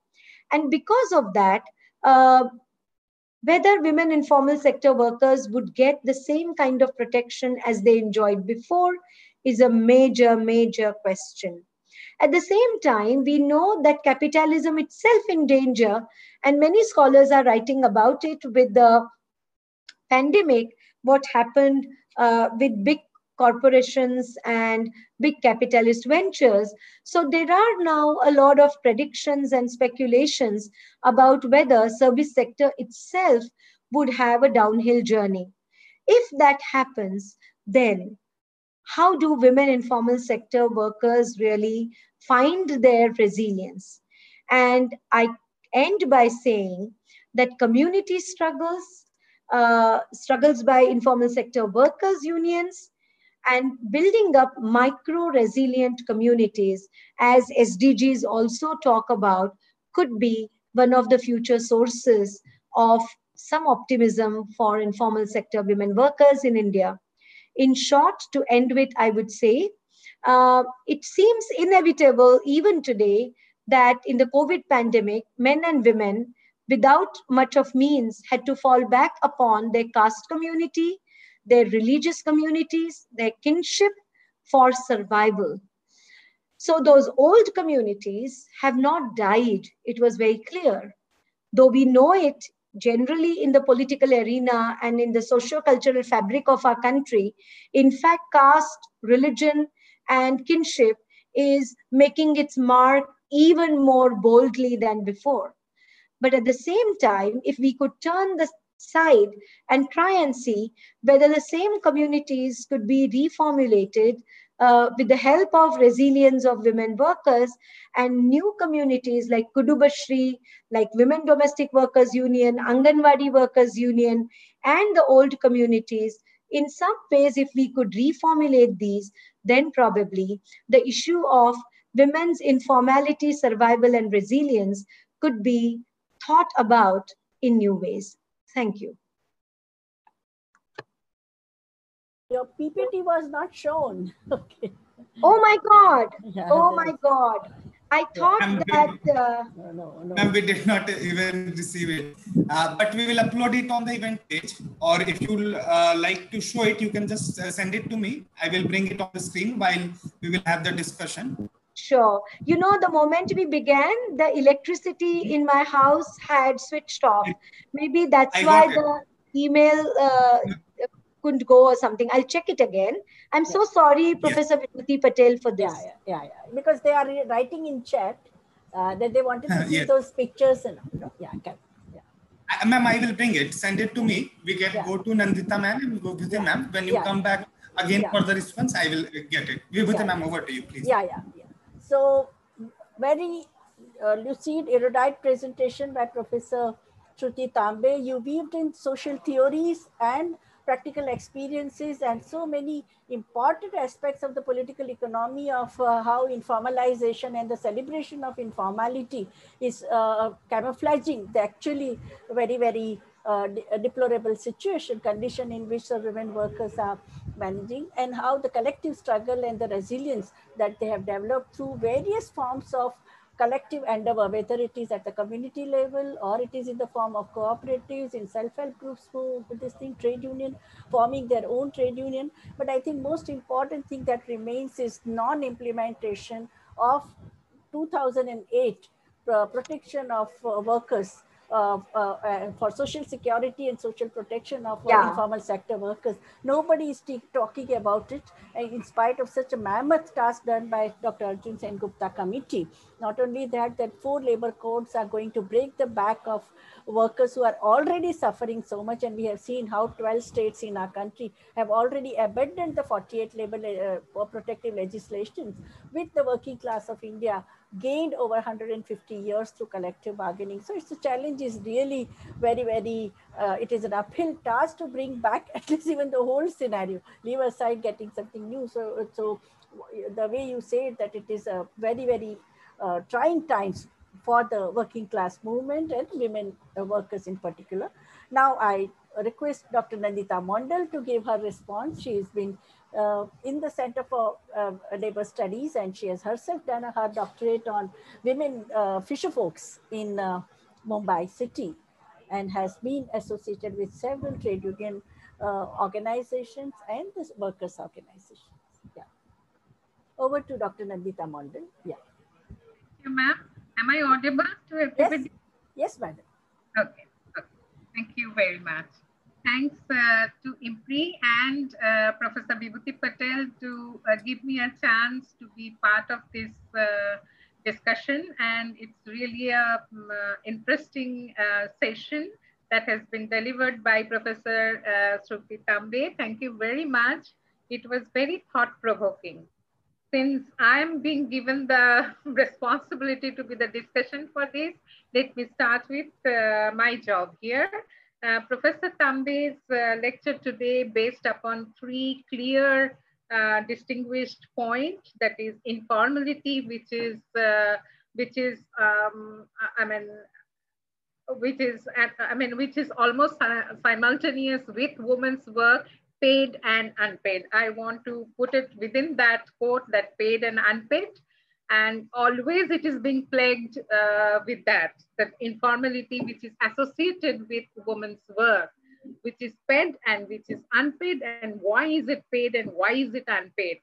[SPEAKER 4] And because of that, uh, whether women informal sector workers would get the same kind of protection as they enjoyed before is a major, major question. At the same time, we know that capitalism itself in danger, and many scholars are writing about it with the pandemic, what happened uh, with big corporations and big capitalist ventures. So there are now a lot of predictions and speculations about whether service sector itself would have a downhill journey. If that happens, then how do women informal sector workers really find their resilience? And I end by saying that community struggles, uh, struggles by informal sector workers unions, and building up micro resilient communities, as SDGs also talk about, could be one of the future sources of some optimism for informal sector women workers in India. In short, to end with, I would say, uh, it seems inevitable even today that in the COVID pandemic, men and women without much of means had to fall back upon their caste community, their religious communities, their kinship for survival. So those old communities have not died. It was very clear. Though we know it generally in the political arena and in the socio-cultural fabric of our country, in fact, caste, religion, and kinship is making its mark even more boldly than before. But at the same time, if we could turn the side and try and see whether the same communities could be reformulated uh, with the help of resilience of women workers and new communities like Kudumbashree, like Women Domestic Workers Union, Anganwadi Workers Union, and the old communities, in some ways, if we could reformulate these, then probably the issue of women's informality, survival, and resilience could be thought about in new ways. Thank you.
[SPEAKER 3] Your PPT was not shown. Okay.
[SPEAKER 4] Oh my God. Yeah, oh my God. I thought
[SPEAKER 5] yeah.
[SPEAKER 4] that. Uh,
[SPEAKER 5] no, no, no. we did not even receive it. Uh, but we will upload it on the event page. Or if you uh, like to show it, you can just uh, send it to me. I will bring it on the screen while we will have the discussion.
[SPEAKER 4] Sure. You know, the moment we began, the electricity in my house had switched off. Maybe that's I why the email uh, couldn't go or something. I'll check it again. I'm so sorry, Professor Vibhuti Patel, for this.
[SPEAKER 3] Yeah, yeah, yeah, Because they are writing in chat uh, that they wanted to see those pictures and yeah, okay.
[SPEAKER 5] Uh, ma'am, I will bring it. Send it to me. We can yeah. go to Nandita ma'am and go with yeah. ma'am. When you yeah. come back again for the response, I will get it. Vibhuti yeah. ma'am, over to you, please.
[SPEAKER 3] Yeah, yeah, yeah. So, very uh, lucid, erudite presentation by Professor Shruti Tambe. You weaved in social theories and practical experiences and so many important aspects of the political economy of uh, how informalization and the celebration of informality is uh, camouflaging the actually very, very uh, deplorable situation, condition in which the women workers are managing and how the collective struggle and the resilience that they have developed through various forms of collective endeavor, whether it is at the community level or it is in the form of cooperatives, in self-help groups who this thing, trade union, forming their own trade union. But I think most important thing that remains is non-implementation of 2008 uh, protection of uh, workers uh, uh, for social security and social protection of yeah. informal sector workers. Nobody is talking about it in spite of such a mammoth task done by Dr. Arjun Sengupta committee. Not only that, that four labor codes are going to break the back of workers who are already suffering so much. And we have seen how 12 states in our country have already abandoned the 48 labor uh, protective legislations with the working class of India gained over 150 years through collective bargaining. So it's the challenge is really very, very, uh, it is an uphill task to bring back at least even the whole scenario, leave aside getting something new. So, so the way you say it, that it is a very, very uh, trying times for the working class movement and women uh, workers in particular. Now I request Dr. Nandita Mondal to give her response. She has been uh, in the Center for uh, Labor Studies, and she has herself done her doctorate on women uh, fisher folks in uh, Mumbai city and has been associated with several trade union uh, organizations and the workers organizations. Yeah. Over to Dr. Nandita Mondal. Yeah.
[SPEAKER 6] You, ma'am. Am I audible to everybody?
[SPEAKER 3] Yes, yes madam.
[SPEAKER 6] Okay. okay. Thank you very much. Thanks uh, to IMPRI and uh, Professor Vibhuti Patel to uh, give me a chance to be part of this uh, discussion. And it's really a um, uh, interesting uh, session that has been delivered by Professor uh, Shruti Tambe. Thank you very much. It was very thought-provoking. Since I'm being given the responsibility to be the discussion for this, let me start with my job here. Uh, Professor Tambe's uh, lecture today based upon three clear uh, distinguished points that is informality which is uh, which is um, I mean which is I mean which is almost simultaneous with women's work paid and unpaid. I want to put it within that quote that paid and unpaid and always it is being plagued uh, with that that informality which is associated with women's work which is paid and which is unpaid, and why is it paid and why is it unpaid,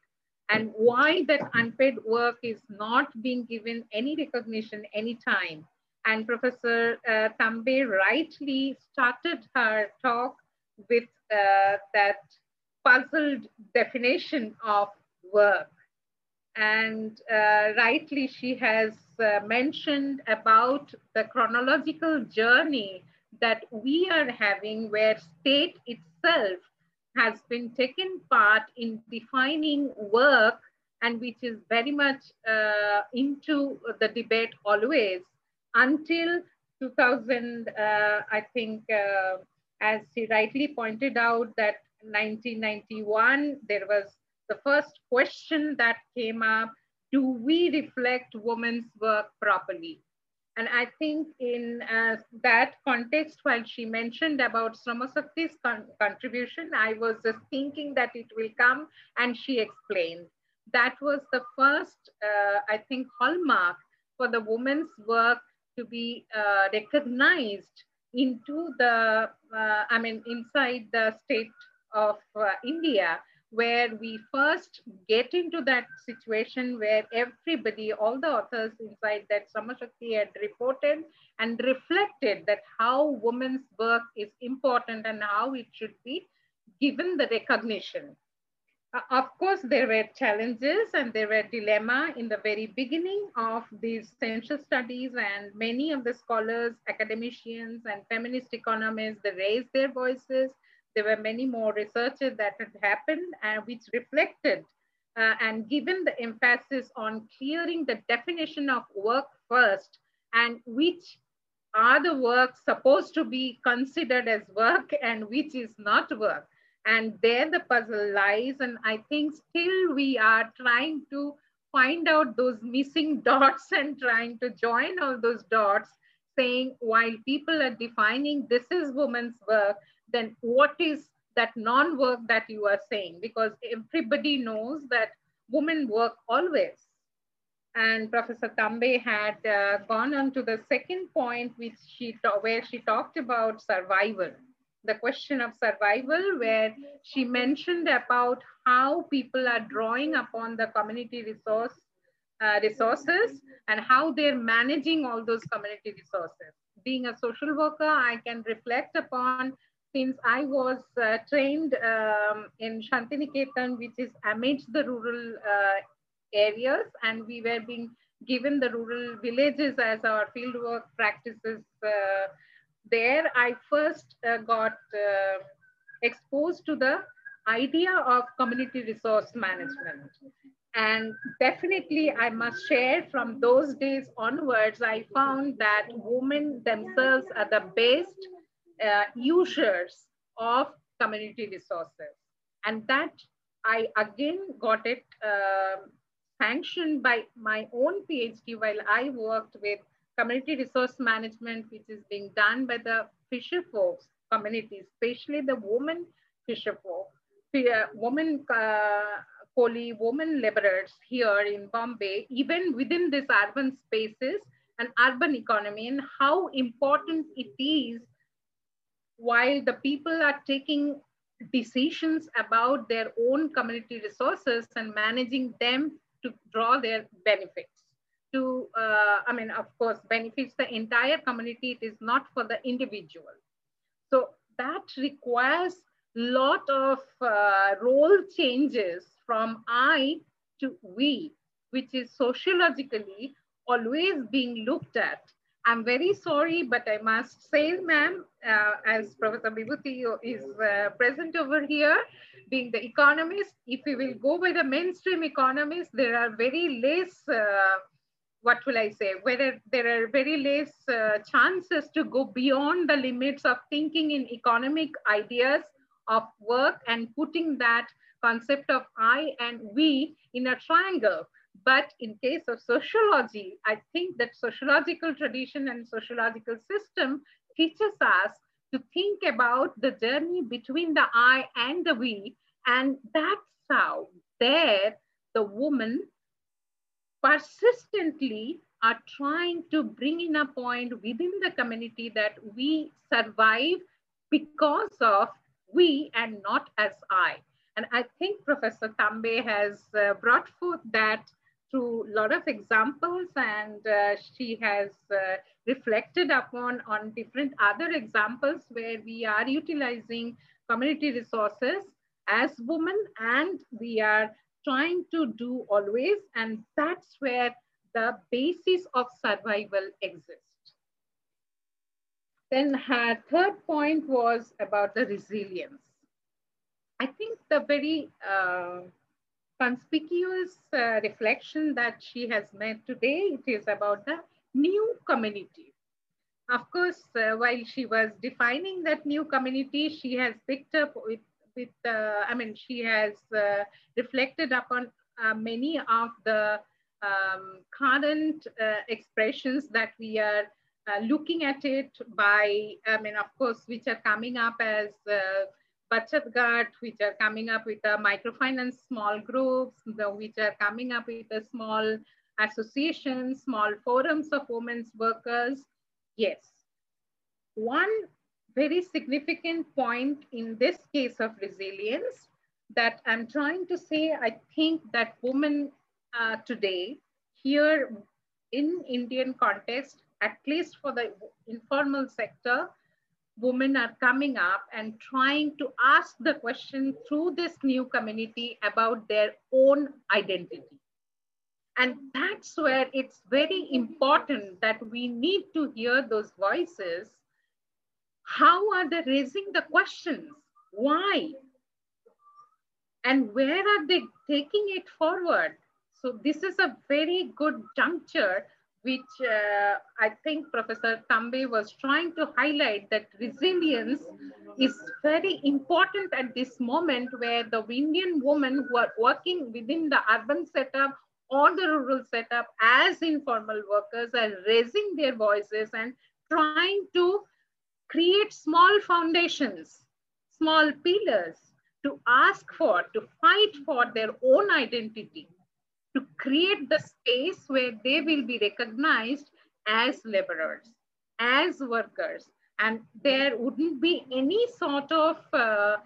[SPEAKER 6] and why that unpaid work is not being given any recognition anytime. And Professor uh, Tambe rightly started her talk with that puzzled definition of work. And uh, rightly, she has uh, mentioned about the chronological journey that we are having where state itself has been taken part in defining work and which is very much uh, into the debate always until 2000, uh, I think, uh, as she rightly pointed out, that 1991, there was the first question that came up, do we reflect women's work properly? And I think in uh, that context, while she mentioned about Shramashakti's con contribution, I was just thinking that it will come and she explained. That was the first, uh, I think, hallmark for the women's work to be uh, recognized into the, uh, I mean, inside the state of uh, India where we first get into that situation where everybody, all the authors inside that Shramashakti had reported and reflected that how women's work is important and how it should be given the recognition. Uh, of course, there were challenges and there were dilemma in the very beginning of these central studies and many of the scholars, academicians and feminist economists, they raised their voices there were many more researches that had happened and which reflected uh, and given the emphasis on clearing the definition of work first and which are the works supposed to be considered as work and which is not work. And there the puzzle lies. And I think still we are trying to find out those missing dots and trying to join all those dots saying while people are defining this is women's work, then what is that non-work that you are saying? Because everybody knows that women work always. And Professor Tambe had uh, gone on to the second point, which she where she talked about survival, the question of survival, where she mentioned about how people are drawing upon the community resource uh, resources and how they're managing all those community resources. Being a social worker, I can reflect upon since I was uh, trained um, in Shantiniketan, which is amidst the rural uh, areas, and we were being given the rural villages as our fieldwork practices uh, there, I first uh, got uh, exposed to the idea of community resource management. And definitely, I must share from those days onwards, I found that women themselves are the best uh, users of community resources. And that I again got it uh, sanctioned by my own PhD while I worked with community resource management, which is being done by the fisher folks community, especially the women fisher folk, uh, women uh, Koli, women laborers here in Bombay, even within these urban spaces and urban economy and how important it is while the people are taking decisions about their own community resources and managing them to draw their benefits to uh, i mean of course benefits the entire community. It is not for the individual. So that requires a lot of uh, role changes from i to we which is sociologically always being looked at. I'm very sorry, but I must say, ma'am, uh, as Professor Vibhuti is uh, present over here, being the economist, if we will go by the mainstream economists, there are very less, uh, what will I say, whether there are very less uh, chances to go beyond the limits of thinking in economic ideas of work and putting that concept of I and we in a triangle but in case of sociology, I think that sociological tradition and sociological system teaches us to think about the journey between the I and the we. And that's how there the woman persistently are trying to bring in a point within the community that we survive because of we and not as I. And I think Professor Tambe has uh, brought forth that through a lot of examples and uh, she has uh, reflected upon on different other examples where we are utilizing community resources as women and we are trying to do always and that's where the basis of survival exists. Then her third point was about the resilience. I think the very uh, conspicuous uh, reflection that she has made today, it is about the new community. Of course, uh, while she was defining that new community, she has picked up with, with uh, I mean, she has uh, reflected upon uh, many of the um, current uh, expressions that we are looking at it by, I mean, of course, which are coming up as Bachat Ghat, which are coming up with a microfinance small groups, the, which are coming up with a small associations, small forums of women's workers. Yes. One very significant point in this case of resilience that I'm trying to say, I think that women uh, today here in Indian context, at least for the informal sector, women are coming up and trying to ask the question through this new community about their own identity. And that's where it's very important that we need to hear those voices. How are they raising the questions? Why? And where are they taking it forward? So this is a very good juncture which uh, I think Professor Tambe was trying to highlight that resilience is very important at this moment where the Indian women who are working within the urban setup or the rural setup as informal workers are raising their voices and trying to create small foundations, small pillars to ask for, to fight for their own identity to create the space where they will be recognized as laborers, as workers. And there wouldn't be any sort of uh,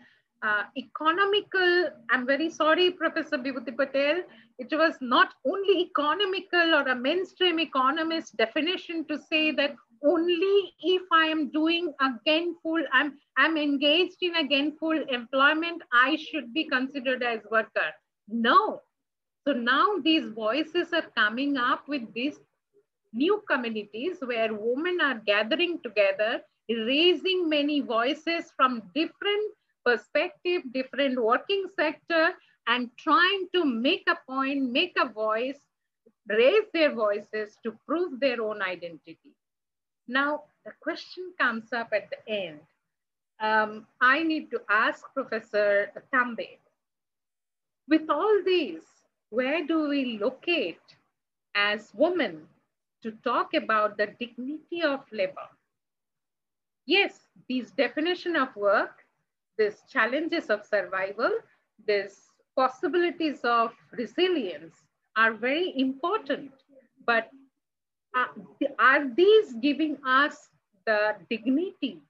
[SPEAKER 6] uh, economical, I'm very sorry, Professor Bibhuti Patel, it was not only economical or a mainstream economist definition to say that only if I am doing a gainful, I'm, I'm engaged in a gainful employment, I should be considered as worker. No, so now these voices are coming up with these new communities where women are gathering together, raising many voices from different perspective, different working sector, and trying to make a point, make a voice, raise their voices to prove their own identity. Now, the question comes up at the end. Um, I need to ask Professor Tambe, with all these, where do we locate as women to talk about the dignity of labor? Yes, these definition of work, these challenges of survival, these possibilities of resilience are very important, but Uh, are, are these giving us the dignity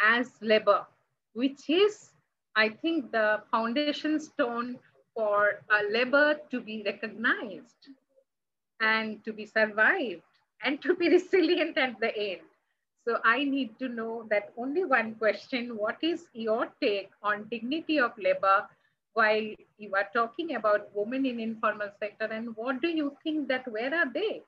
[SPEAKER 6] as labor, which is, I think, the foundation stone for labor to be recognized and to be survived and to be resilient at the end. So I need to know that only one question, what is your take on dignity of labor while you are talking about women in informal sector and what do you think that where are they?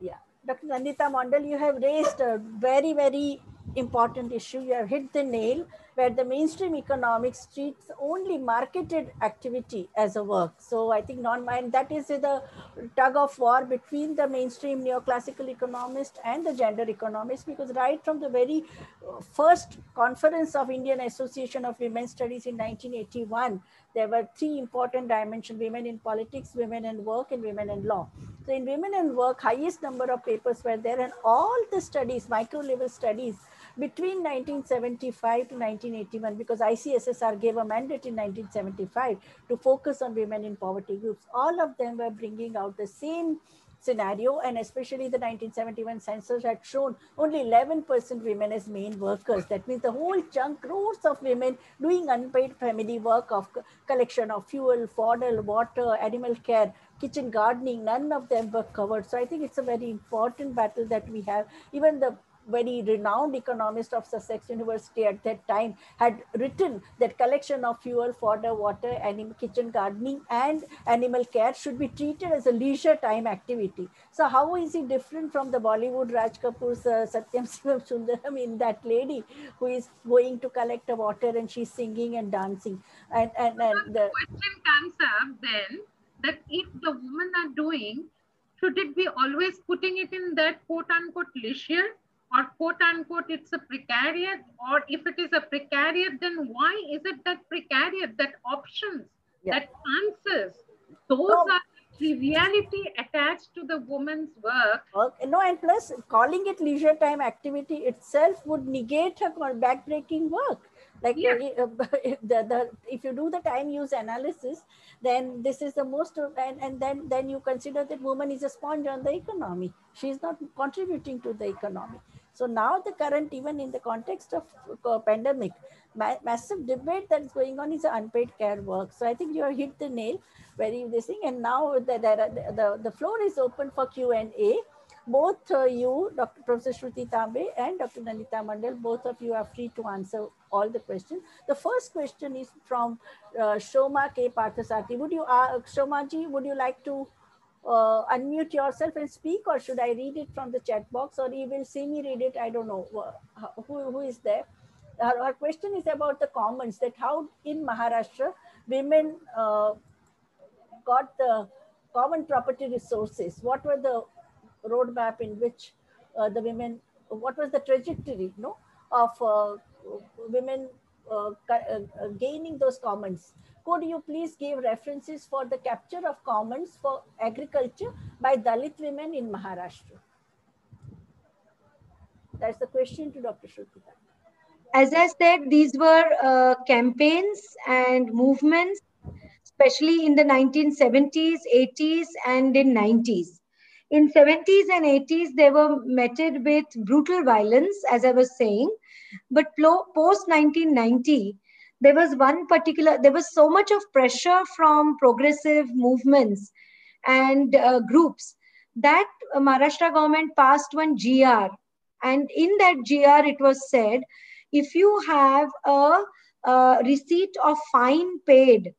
[SPEAKER 3] Yeah, Dr. Nandita Mondal, you have raised a very, very important issue. You have hit the nail where the mainstream economics treats only marketed activity as a work. So I think non-mind that is the tug of war between the mainstream neoclassical economist and the gender economist because right from the very uh, first conference of Indian Association of Women's Studies in 1981, there were three important dimensions, women in politics, women in work, and women in law. So in women in work, highest number of papers were there and all the studies, micro level studies between 1975 to 1981, because ICSSR gave a mandate in 1975 to focus on women in poverty groups, all of them were bringing out the same scenario and especially the 1971 census had shown only 11% women as main workers. That means the whole chunk, crores of women doing unpaid family work of collection of fuel, fodder, water, animal care, kitchen gardening, none of them were covered. So I think it's a very important battle that we have. Even the very renowned economist of Sussex University at that time had written that collection of fuel, fodder, water, animal kitchen gardening and animal care should be treated as a leisure time activity. So how is he different from the Bollywood Raj Kapoor's uh, Satyam Shivam Sundaram in that lady who is going to collect the water and she's singing and dancing. And, and, and
[SPEAKER 6] the question comes up then that if the women are doing, should it be always putting it in that quote unquote leisure or quote unquote it's a precariat or if it is a precariat then why is it that precariat that options yeah. that answers those no. are triviality attached to the woman's work.
[SPEAKER 3] work. No, and plus calling it leisure time activity itself would negate her backbreaking work. Like yeah. uh, the, the, if you do the time use analysis, then this is the most, and, and then, then you consider that woman is a sponge on the economy. She is not contributing to the economy. So now the current, even in the context of uh, pandemic, ma massive debate that's going on is unpaid care work. So I think you have hit the nail very this thing. And now the, the, the, the floor is open for Q&A. Both uh, you, Dr. Professor Shruti Tambe and Dr. Nandita Mondal, both of you are free to answer all the questions. The first question is from uh, Shoma K. Parthasarthy. Would you, uh, would you like to uh, unmute yourself and speak or should I read it from the chat box or you will see me read it? I don't know who, who is there. Our, question is about the commons that how in Maharashtra women uh, got the common property resources. What were the roadmap in which uh, the women, what was the trajectory no, of uh, women uh, uh, gaining those commons? Could you please give references for the capture of commons for agriculture by Dalit women in Maharashtra? That's the question to Dr. Shrutita.
[SPEAKER 4] As I said, these were uh, campaigns and movements, especially in the 1970s, 80s, and in 90s. In 70s and 80s, they were meted with brutal violence, as I was saying. But post 1990, there was one particular, there was so much of pressure from progressive movements and uh, groups that uh, Maharashtra government passed one GR. And in that GR, it was said, if you have a, a receipt of fine paid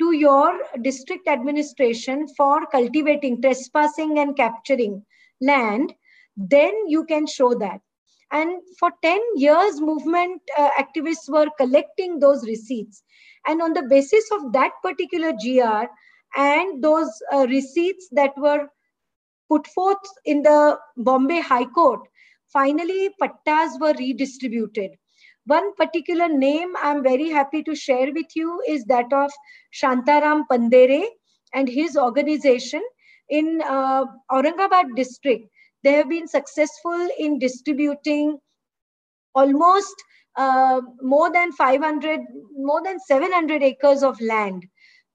[SPEAKER 4] to your district administration for cultivating, trespassing, and capturing land, then you can show that. And for 10 years, movement uh, activists were collecting those receipts. And on the basis of that particular GR and those uh, receipts that were put forth in the Bombay High Court, finally pattas were redistributed. One particular name I'm very happy to share with you is that of Shantaram Pandere and his organization in uh, Aurangabad district they have been successful in distributing almost uh, more than 500, more than 700 acres of land.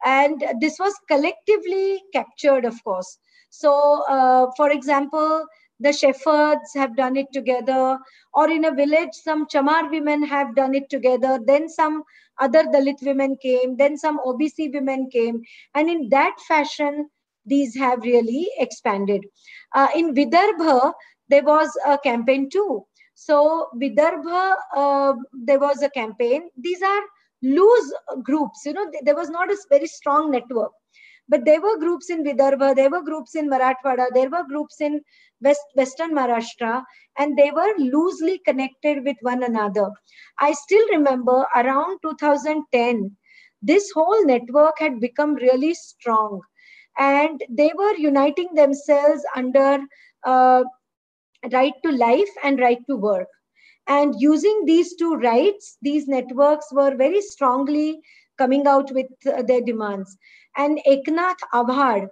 [SPEAKER 4] And this was collectively captured, of course. So, uh, for example, the shepherds have done it together, or in a village, some Chamar women have done it together. Then some other Dalit women came, then some OBC women came. And in that fashion, these have really expanded. Uh, in Vidarbha, there was a campaign too. So Vidarbha, uh, there was a campaign. These are loose groups, you know, there was not a very strong network. But there were groups in Vidarbha, there were groups in Marathwada, there were groups in West, Western Maharashtra, and they were loosely connected with one another. I still remember around 2010, this whole network had become really strong and they were uniting themselves under uh, right to life and right to work. And using these two rights, these networks were very strongly coming out with uh, their demands. And Eknath Awad,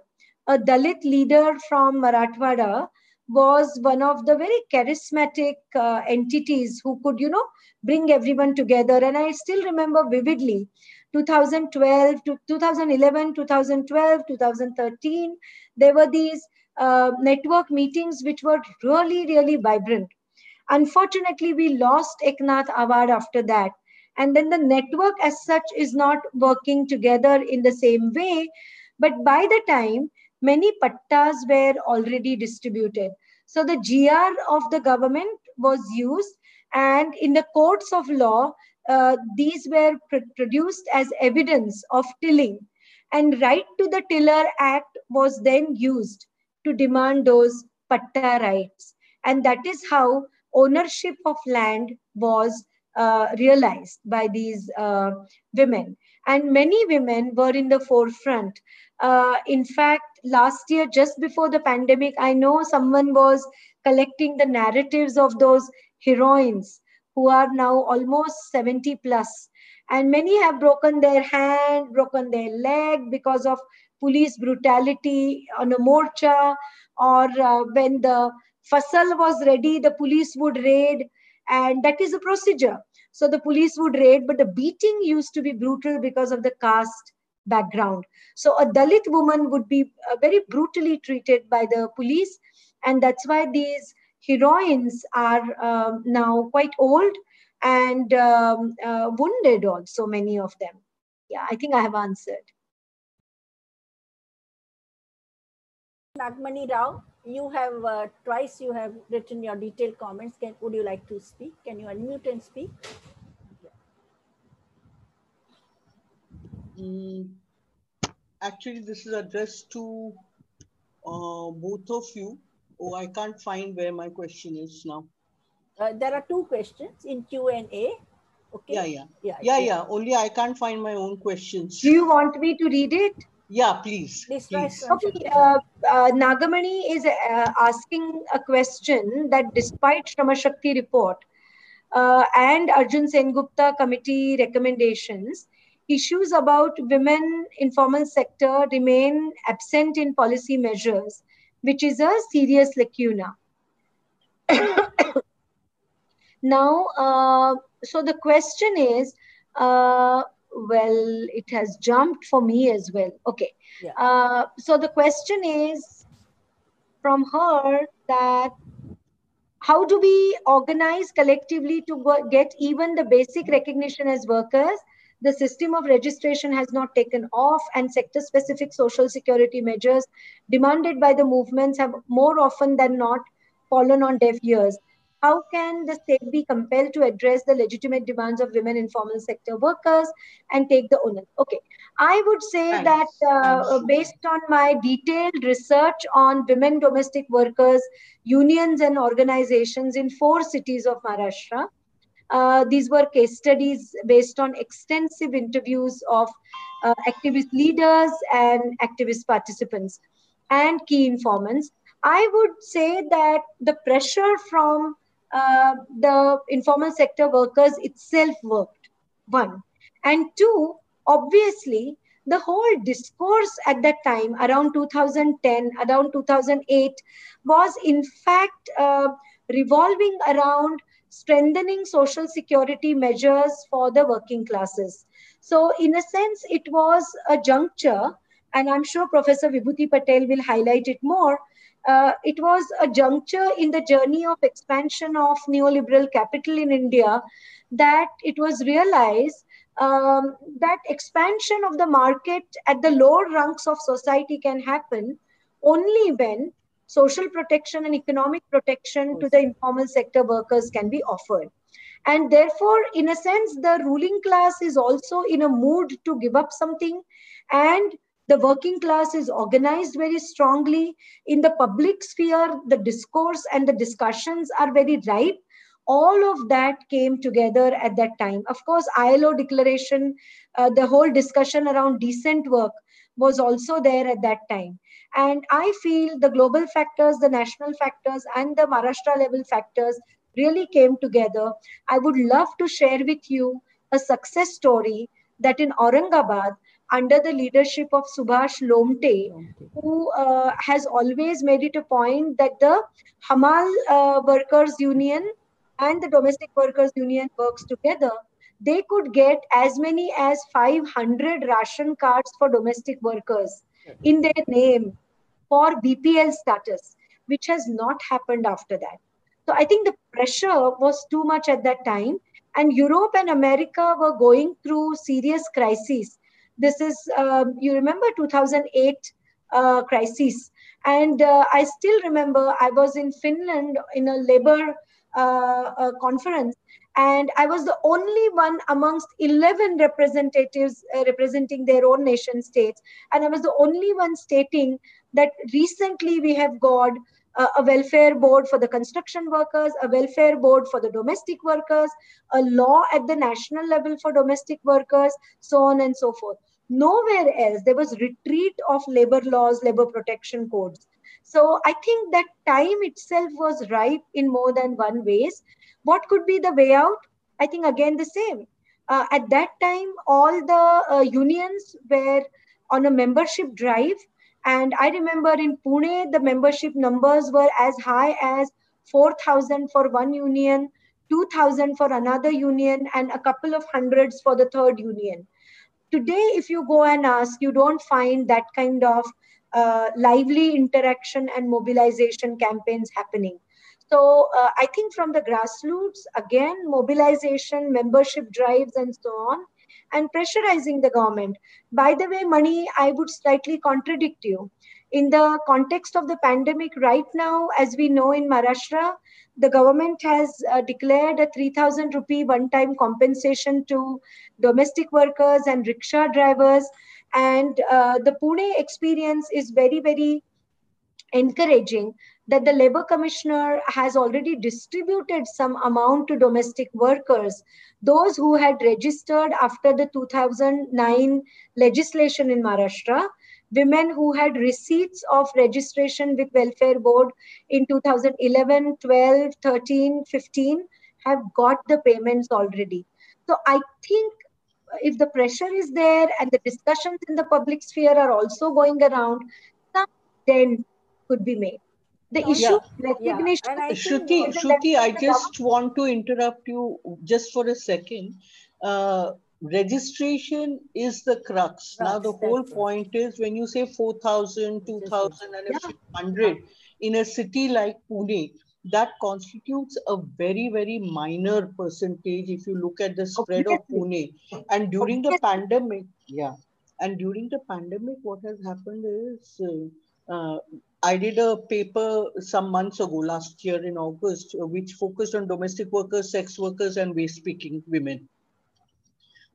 [SPEAKER 4] a Dalit leader from Marathwada, was one of the very charismatic uh, entities who could, you know, bring everyone together. And I still remember vividly 2012 to 2011, 2012, 2013, there were these uh, network meetings which were really, really vibrant. Unfortunately, we lost Eknath Awad after that. And then the network as such is not working together in the same way. But by the time, many pattas were already distributed. So the GR of the government was used and in the courts of law, uh, these were pr produced as evidence of tilling and right to the tiller act was then used to demand those patta rights. And that is how ownership of land was uh, realized by these uh, women. And many women were in the forefront. Uh, in fact, last year, just before the pandemic, I know someone was collecting the narratives of those heroines who are now almost 70 plus. And many have broken their hand, broken their leg because of police brutality on a morcha, or uh, when the fasal was ready, the police would raid, and that is a procedure. So the police would raid, but the beating used to be brutal because of the caste background. So a Dalit woman would be uh, very brutally treated by the police. And that's why these heroines are um, now quite old and um, uh, wounded also, many of them. Yeah, I think I have answered.
[SPEAKER 3] Nagmani Rao, you have uh, twice you have written your detailed comments. Can, would you like to speak? Can you unmute and speak?
[SPEAKER 7] Mm, actually, this is addressed to uh, both of you. Oh, I can't find where my question is now.
[SPEAKER 3] Uh, there are two questions in Q and A. Okay.
[SPEAKER 7] Yeah, yeah, yeah, yeah, yeah. Only I can't find my own questions.
[SPEAKER 4] Do you want me to read it?
[SPEAKER 7] Yeah, please. please.
[SPEAKER 4] Okay. Uh, uh, Nagamani is uh, asking a question that despite Shramashakti report uh, and Arjun Gupta committee recommendations, issues about women informal sector remain absent in policy measures, which is a serious lacuna. now, uh, so the question is, uh, well, it has jumped for me as well. Okay. Yeah. Uh, so the question is from her that how do we organize collectively to get even the basic recognition as workers the system of registration has not taken off and sector specific social security measures demanded by the movements have more often than not fallen on deaf ears. How can the state be compelled to address the legitimate demands of women informal sector workers and take the onus? Okay, I would say Thanks. that uh, based on my detailed research on women domestic workers, unions and organizations in four cities of Maharashtra, uh, these were case studies based on extensive interviews of uh, activist leaders and activist participants and key informants. I would say that the pressure from uh, the informal sector workers itself worked, one. And two, obviously, the whole discourse at that time, around 2010, around 2008, was in fact uh, revolving around strengthening social security measures for the working classes. So, in a sense, it was a juncture, and I'm sure Professor Vibhuti Patel will highlight it more. Uh, it was a juncture in the journey of expansion of neoliberal capital in India that it was realized um, that expansion of the market at the lower rungs of society can happen only when social protection and economic protection to the informal sector workers can be offered. And therefore, in a sense, the ruling class is also in a mood to give up something. And the working class is organized very strongly. In the public sphere, the discourse and the discussions are very ripe. All of that came together at that time. Of course, ILO declaration, uh, the whole discussion around decent work was also there at that time. And I feel the global factors, the national factors, and the Maharashtra level factors really came together. I would love to share with you a success story that in Aurangabad, under the leadership of Subhash Lomte, who uh, has always made it a point that the Hamal uh, Workers Union and the Domestic Workers Union works together, they could get as many as 500 ration cards for domestic workers in their name for BPL status, which has not happened after that. So I think the pressure was too much at that time. And Europe and America were going through serious crises. This is, um, you remember 2008 uh, crisis. And uh, I still remember I was in Finland in a labor uh, conference and i was the only one amongst 11 representatives uh, representing their own nation states. And i was the only one stating that recently we have got uh, a welfare board for the construction workers a welfare board for the domestic workers a law at the national level for domestic workers so on and so forth. Nowhere else. There was retreat of labor laws labor protection codes so I think that time itself was ripe in more than one ways. What could be the way out? I think again the same. Uh, at that time, all the uh, unions were on a membership drive. And I remember in Pune, the membership numbers were as high as 4,000 for one union, 2,000 for another union, and a couple of hundreds for the third union. Today, if you go and ask, you don't find that kind of uh, lively interaction and mobilization campaigns happening. So uh, I think from the grassroots, again, mobilization, membership drives, and so on, and pressurizing the government. By the way, Mani, I would slightly contradict you. In the context of the pandemic right now, as we know in Maharashtra, the government has uh, declared a 3000 rupee one time compensation to domestic workers and rickshaw drivers and uh, the Pune experience is very, very encouraging that the labor commissioner has already distributed some amount to domestic workers. Those who had registered after the 2009 legislation in maharashtra women who had receipts of registration with welfare board in 2011 12 13 15 have got the payments already. So i think if the pressure is there and the discussions in the public sphere are also going around, some then could be made. The issue yeah. recognition.
[SPEAKER 7] Yeah. Shruti, Shruti, I just want to interrupt you just for a second. Uh, registration is the crux. crux now, the whole point is when you say 4,000, 2,000, and yeah. 100 in a city like Pune, that constitutes a very, very minor percentage if you look at the spread of Pune. And during the pandemic, yeah, and during the pandemic, what has happened is uh, uh, I did a paper some months ago, last year in August, uh, which focused on domestic workers, sex workers, and waste picking women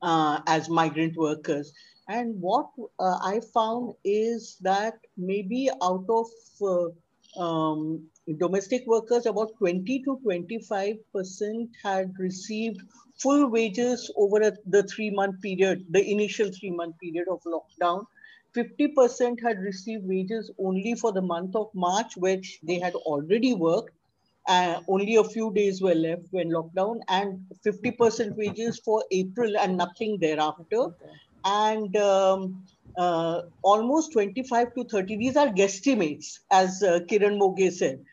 [SPEAKER 7] uh, as migrant workers. And what uh, I found is that maybe out of uh, um, domestic workers, about 20 to 25% had received full wages over a, the three month period, the initial three month period of lockdown. 50% had received wages only for the month of March, which they had already worked. Uh, only a few days were left when lockdown, and 50% wages for April and nothing thereafter. And um, uh, almost 25 to 30, these are guesstimates, as uh, Kiran Moghe said.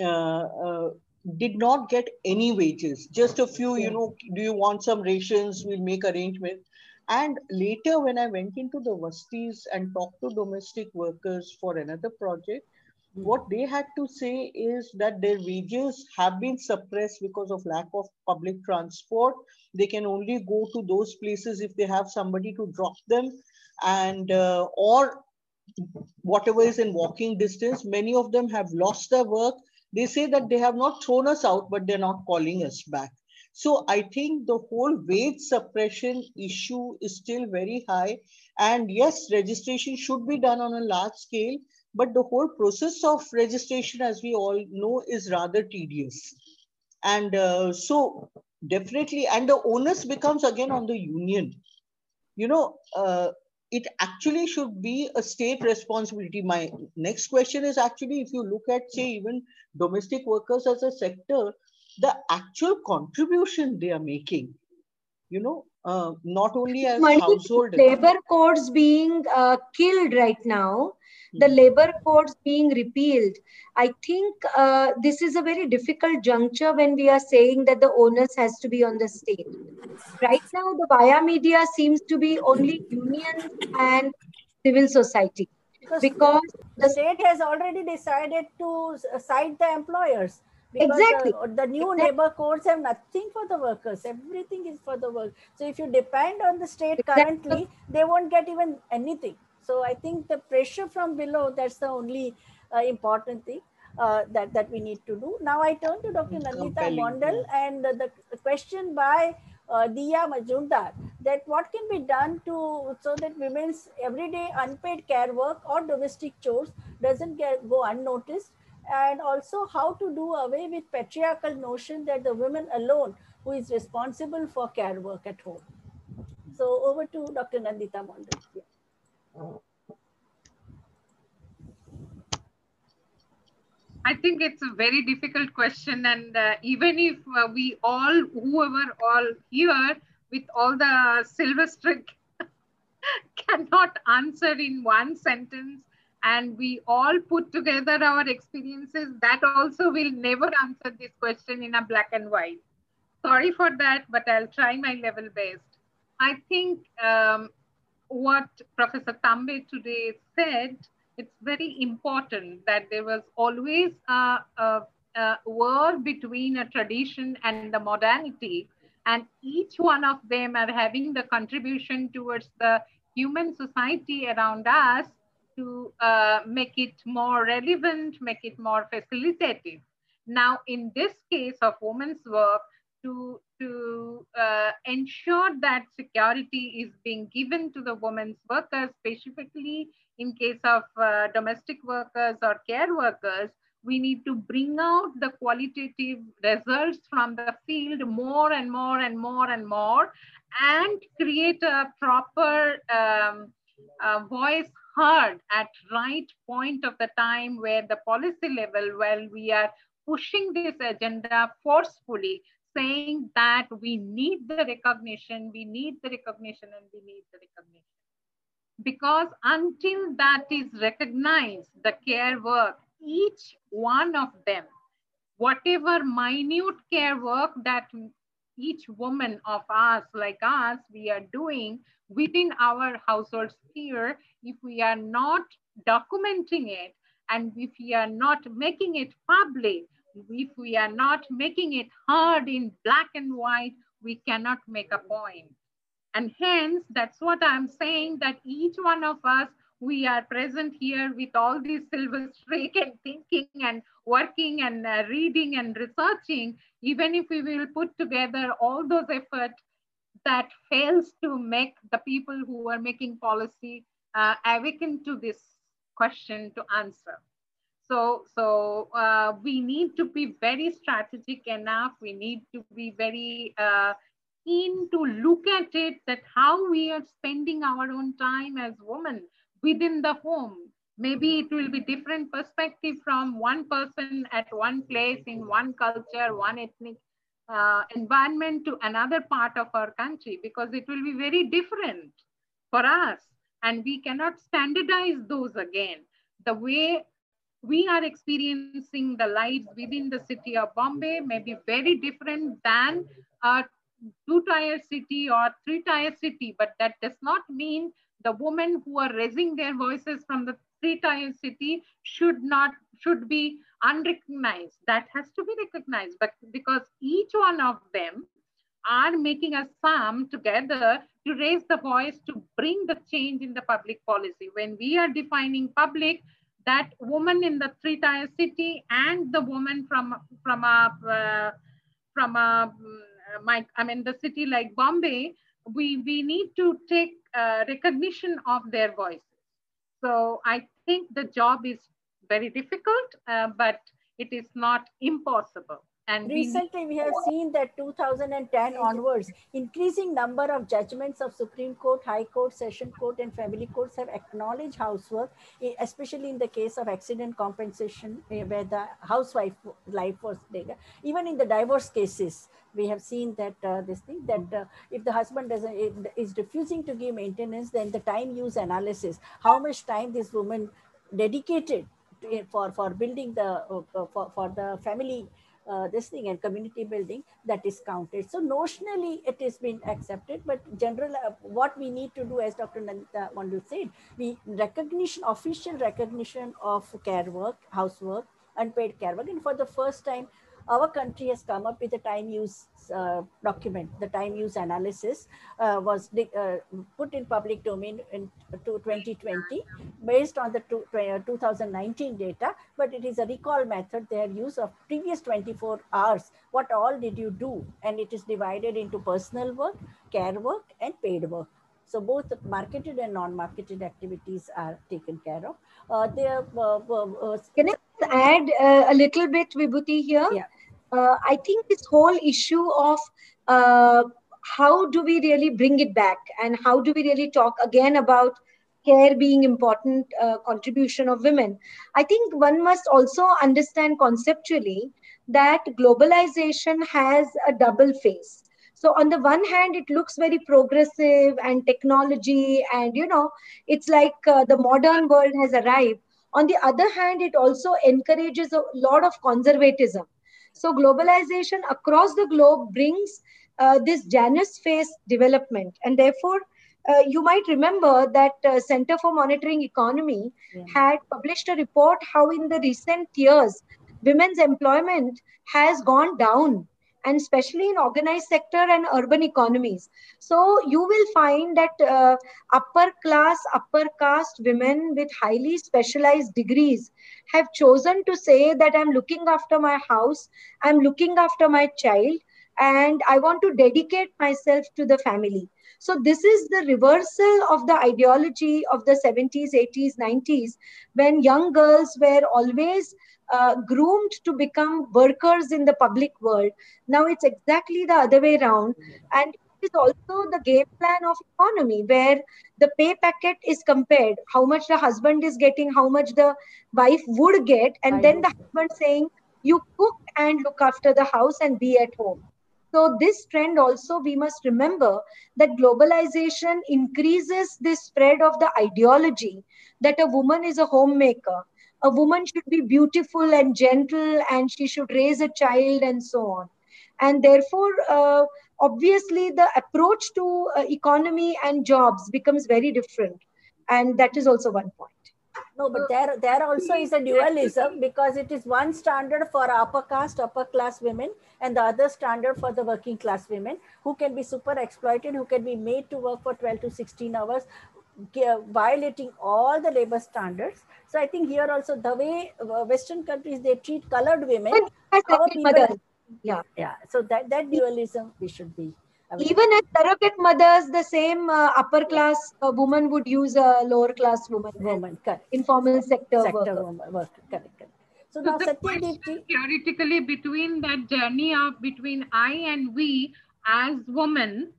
[SPEAKER 7] Uh, uh, did not get any wages. Just a few, you know, do you want some rations? We'll make arrangements. And later, when I went into the Vastis and talked to domestic workers for another project, mm. what they had to say is that their wages have been suppressed because of lack of public transport. They can only go to those places if they have somebody to drop them, and uh, or whatever is in walking distance. Many of them have lost their work they say that they have not thrown us out, but they're not calling us back. So I think the whole wage suppression issue is still very high. And yes, registration should be done on a large scale, but the whole process of registration, as we all know, is rather tedious. And uh, so definitely, and the onus becomes again on the union. You know, uh, it actually should be a state responsibility. My next question is actually, if you look at, say, even domestic workers as a sector, the actual contribution they are making, you know, uh, not only as household
[SPEAKER 4] labor codes being uh, killed right now the hmm. labor codes being repealed. I think uh, this is a very difficult juncture when we are saying that the onus has to be on the state. Right now the via media seems to be only unions and civil society because
[SPEAKER 3] the state has already decided to cite the employers because
[SPEAKER 4] exactly.
[SPEAKER 3] the, the new exactly. labor codes have nothing for the workers everything is for the work so if you depend on the state exactly. currently they won't get even anything so i think the pressure from below that's the only uh, important thing uh, that that we need to do now i turn to dr nandita mondal and the, the question by uh, Diya Majumdar that what can be done to so that women's everyday unpaid care work or domestic chores doesn't get go unnoticed and also how to do away with patriarchal notion that the women alone who is responsible for care work at home. So over to Dr. Nandita Mondal.
[SPEAKER 6] I think it's a very difficult question. And uh, even if uh, we all, whoever all here with all the silver streak cannot answer in one sentence, and we all put together our experiences, that also will never answer this question in a black and white. Sorry for that, but I'll try my level best. I think um, what Professor Tambe today said it's very important that there was always a, a, a war between a tradition and the modernity and each one of them are having the contribution towards the human society around us to uh, make it more relevant, make it more facilitative. Now, in this case of women's work, to, to uh, ensure that security is being given to the women's workers, specifically in case of uh, domestic workers or care workers, we need to bring out the qualitative results from the field more and more and more and more and create a proper um, uh, voice heard at right point of the time where the policy level while we are pushing this agenda forcefully saying that we need the recognition we need the recognition and we need the recognition. Because until that is recognized, the care work, each one of them, whatever minute care work that each woman of us, like us, we are doing within our household sphere, if we are not documenting it and if we are not making it public, if we are not making it heard in black and white, we cannot make a point. And hence, that's what I'm saying that each one of us, we are present here with all these silver streak and thinking and working and uh, reading and researching, even if we will put together all those efforts that fails to make the people who are making policy uh, awaken to this question to answer. So, so uh, we need to be very strategic enough. We need to be very uh, keen to look at it that how we are spending our own time as women within the home. Maybe it will be different perspective from one person at one place in one culture, one ethnic uh, environment to another part of our country because it will be very different for us and we cannot standardize those again. The way we are experiencing the lives within the city of Bombay may be very different than a two-tier city or three-tier city, but that does not mean the women who are raising their voices from the three-tier city should not should be unrecognized. That has to be recognized, but because each one of them are making a sum together to raise the voice to bring the change in the public policy. When we are defining public, that woman in the three-tier city and the woman from from a uh, from a my, I mean, the city like Bombay, we, we need to take uh, recognition of their voices. So I think the job is very difficult, uh, but it is not impossible. And
[SPEAKER 3] recently we, we have seen that 2010 onwards, increasing number of judgments of Supreme Court, High Court, Session Court, and Family Courts have acknowledged housework, especially in the case of accident compensation, eh, where the housewife life was bigger. Even in the divorce cases, we have seen that uh, this thing that uh, if the husband doesn't is refusing to give maintenance, then the time use analysis, how much time this woman dedicated to, for for building the uh, uh for, for the family uh, this thing and community building that is counted. So notionally it has been accepted, but general uh, what we need to do, as Dr. Nandita Mondal said, we recognition, official recognition of care work, housework, unpaid care work, and for the first time, our country has come up with a time use uh, document, the time use analysis uh, was uh, put in public domain in 2020 based on the uh, 2019 data, but it is a recall method, their use of previous 24 hours, what all did you do? And it is divided into personal work, care work, and paid work. So both marketed and non-marketed activities are taken care of. Uh, there, uh, uh,
[SPEAKER 4] Can I add a little bit, Vibhuti, here?
[SPEAKER 3] Yeah
[SPEAKER 4] uh, I think this whole issue of uh, how do we really bring it back? And how do we really talk again about care being important uh, contribution of women? I think one must also understand conceptually that globalization has a double face. So on the one hand it looks very progressive and technology and you know it's like uh, the modern world has arrived. On the other hand it also encourages a lot of conservatism so globalization across the globe brings uh, this Janus phase development. And therefore, uh, you might remember that uh, Center for Monitoring Economy yeah. had published a report how in the recent years, women's employment has gone down and especially in organized sector and urban economies. So you will find that uh, upper class, upper caste women with highly specialized degrees have chosen to say that I'm looking after my house, I'm looking after my child, and I want to dedicate myself to the family. So, this is the reversal of the ideology of the 70s, 80s, 90s, when young girls were always uh, groomed to become workers in the public world. Now it's exactly the other way around. And it is also the game plan of economy where the pay packet is compared, how much the husband is getting, how much the wife would get, and then the husband saying, you cook and look after the house and be at home. So, this trend also, we must remember that globalization increases the spread of the ideology that a woman is a homemaker a woman should be beautiful and gentle and she should raise a child and so on. And therefore uh, obviously the approach to uh, economy and jobs becomes very different. And that is also one point.
[SPEAKER 3] No but there there also is a dualism because it is one standard for upper caste upper class women and the other standard for the working class women who can be super exploited who can be made to work for 12 to 16 hours violating all the labor standards. So I think here also the way uh, Western countries they treat colored women, our people, yeah, yeah. So that that dualism we should be.
[SPEAKER 4] Even as surrogate mothers, the same uh, upper class uh, woman would use a lower class woman.
[SPEAKER 3] Woman, correct.
[SPEAKER 4] Informal sector,
[SPEAKER 3] sector
[SPEAKER 4] worker.
[SPEAKER 3] Woman, worker. Correct, correct.
[SPEAKER 6] So, so now the theoretically between that journey of between I and we as women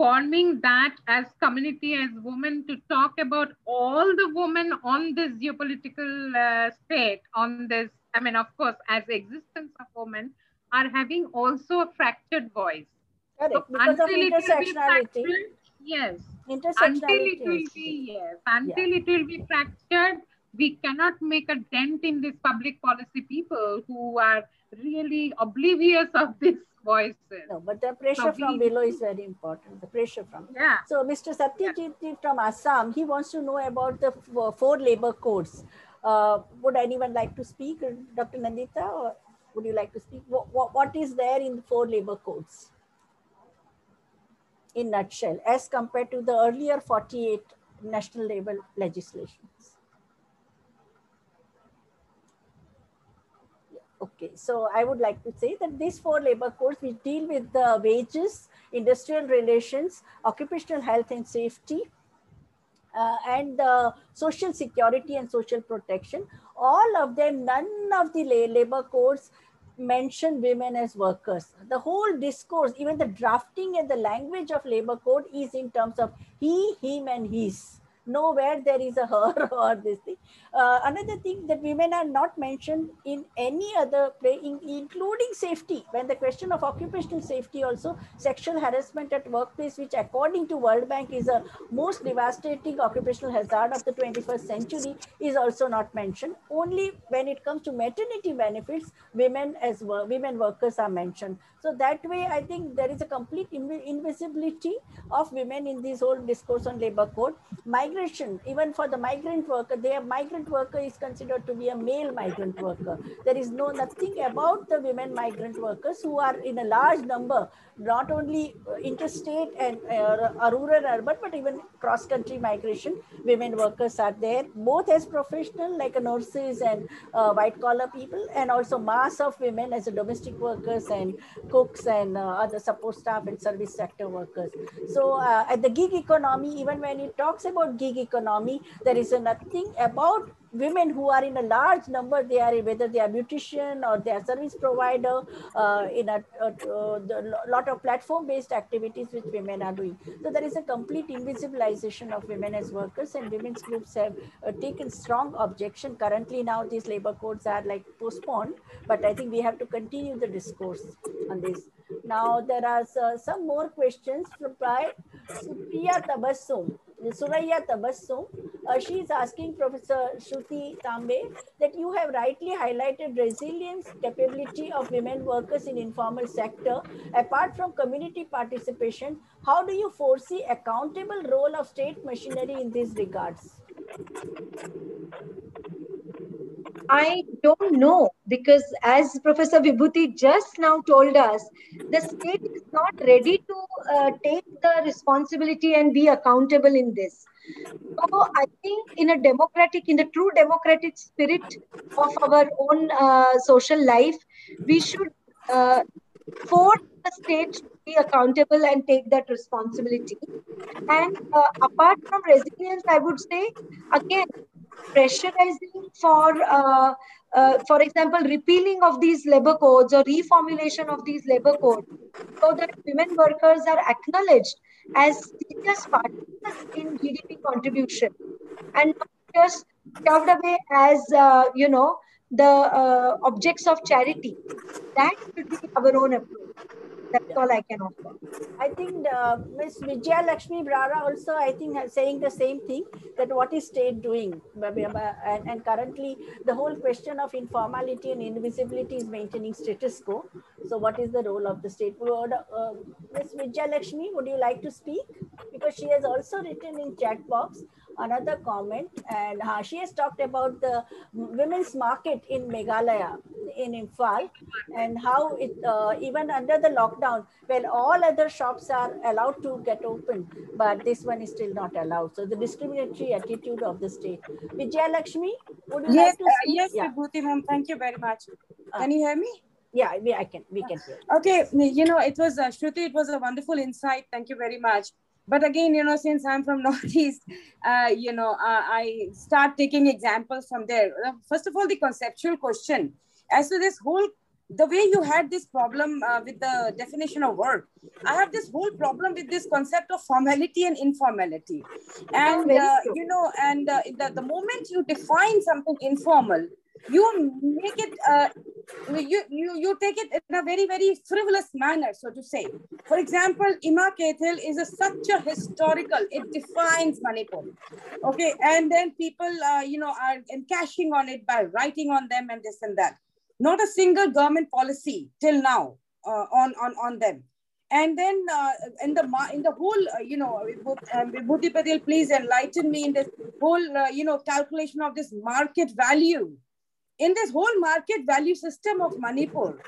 [SPEAKER 6] forming that as community, as women, to talk about all the women on this geopolitical uh, state, on this, I mean, of course, as existence of women, are having also a fractured voice.
[SPEAKER 3] Correct, so because of intersectionality.
[SPEAKER 6] yes.
[SPEAKER 3] Intersectionality.
[SPEAKER 6] Until it will be, yes, until yeah. it will be fractured, we cannot make a dent in these public policy people who are really oblivious of this voices.
[SPEAKER 3] No, but the pressure so from we, below is very important. The pressure from
[SPEAKER 6] yeah.
[SPEAKER 3] So Mr. Satyajit yeah. from Assam, he wants to know about the four labor codes. Uh, would anyone like to speak, Dr. Nandita, or would you like to speak? What, what, what is there in the four labor codes? In nutshell, as compared to the earlier 48 national labor legislations. Okay, so I would like to say that these four labor codes which deal with the wages, industrial relations, occupational health and safety, uh, and the social security and social protection, all of them, none of the labor codes mention women as workers. The whole discourse, even the drafting and the language of labor code is in terms of he, him, and his nowhere there is a her or this thing. Uh, another thing that women are not mentioned in any other play, in, including safety. When the question of occupational safety also, sexual harassment at workplace, which according to World Bank is a most devastating occupational hazard of the 21st century, is also not mentioned. Only when it comes to maternity benefits, women as women workers are mentioned. So that way, I think there is a complete invisibility of women in this whole discourse on labor code. Migration, even for the migrant worker, their migrant worker is considered to be a male migrant worker. There is no nothing about the women migrant workers who are in a large number not only interstate and uh, rural urban, but even cross-country migration, women workers are there, both as professional like nurses and uh, white-collar people, and also mass of women as domestic workers and cooks and uh, other support staff and service sector workers. So uh, at the gig economy, even when it talks about gig economy, there is nothing about women who are in a large number, they are whether they are beautician or they are service provider uh, in a, a, a, lot of platform-based activities which women are doing. So there is a complete invisibilization of women as workers and women's groups have uh, taken strong objection. Currently now these labor codes are like postponed, but I think we have to continue the discourse on this. Now there are uh, some more questions from Supriya Tabassum. Suraya Tabassum, uh, she is asking Professor Shruti Tambe that you have rightly highlighted resilience capability of women workers in informal sector. Apart from community participation, how do you foresee accountable role of state machinery in these regards?
[SPEAKER 4] I don't know because as Professor Vibhuti just now told us, the state is not ready to uh, take the responsibility and be accountable in this. So I think in a democratic, in the true democratic spirit of our own uh, social life, we should uh, force the state to be accountable and take that responsibility. And uh, apart from resilience, I would say, again, pressurizing for, uh, uh, for example, repealing of these labor codes or reformulation of these labor codes so that women workers are acknowledged as serious partners in GDP contribution and just shoved away as, uh, you know, the uh, objects of charity. That should be our own approach. That's all I can offer.
[SPEAKER 3] I think uh, Ms. Vijaya Lakshmi Brara also, I think, saying the same thing that what is state doing? And, and currently, the whole question of informality and invisibility is maintaining status quo. So, what is the role of the state? Uh, Ms. Vijaya Lakshmi, would you like to speak? Because she has also written in chat box another comment and uh, she has talked about the women's market in Meghalaya in Imphal and how it uh, even under the lockdown well all other shops are allowed to get open but this one is still not allowed. So the discriminatory attitude of the state. Vijaya Lakshmi would you
[SPEAKER 8] yes,
[SPEAKER 3] like to
[SPEAKER 8] speak? Uh, yes yeah. Vibhuti ma'am thank you very much. Uh, can you hear me?
[SPEAKER 3] yeah we, I can we can hear
[SPEAKER 8] okay you know it was uh, Shruti it was a wonderful insight. Thank you very much but again you know since i'm from northeast uh, you know uh, i start taking examples from there. Uh, first of all the conceptual question. As to this whole the way you had this problem uh, with the definition of work i have this whole problem with this concept of formality and informality. And uh, you know and uh, the, the moment you define something informal you make it uh, you, you you take it in a very very frivolous manner so to say. For example Ima Keithel is a, such a historical it defines manipur. Okay and then people uh, you know are cashing on it by writing on them and this and that. Not a single government policy till now uh, on on on them. And then uh, in the in the whole uh, you know um, Vibhuti Patel, please enlighten me in this whole uh, you know calculation of this market value in this whole market value system of Manipur,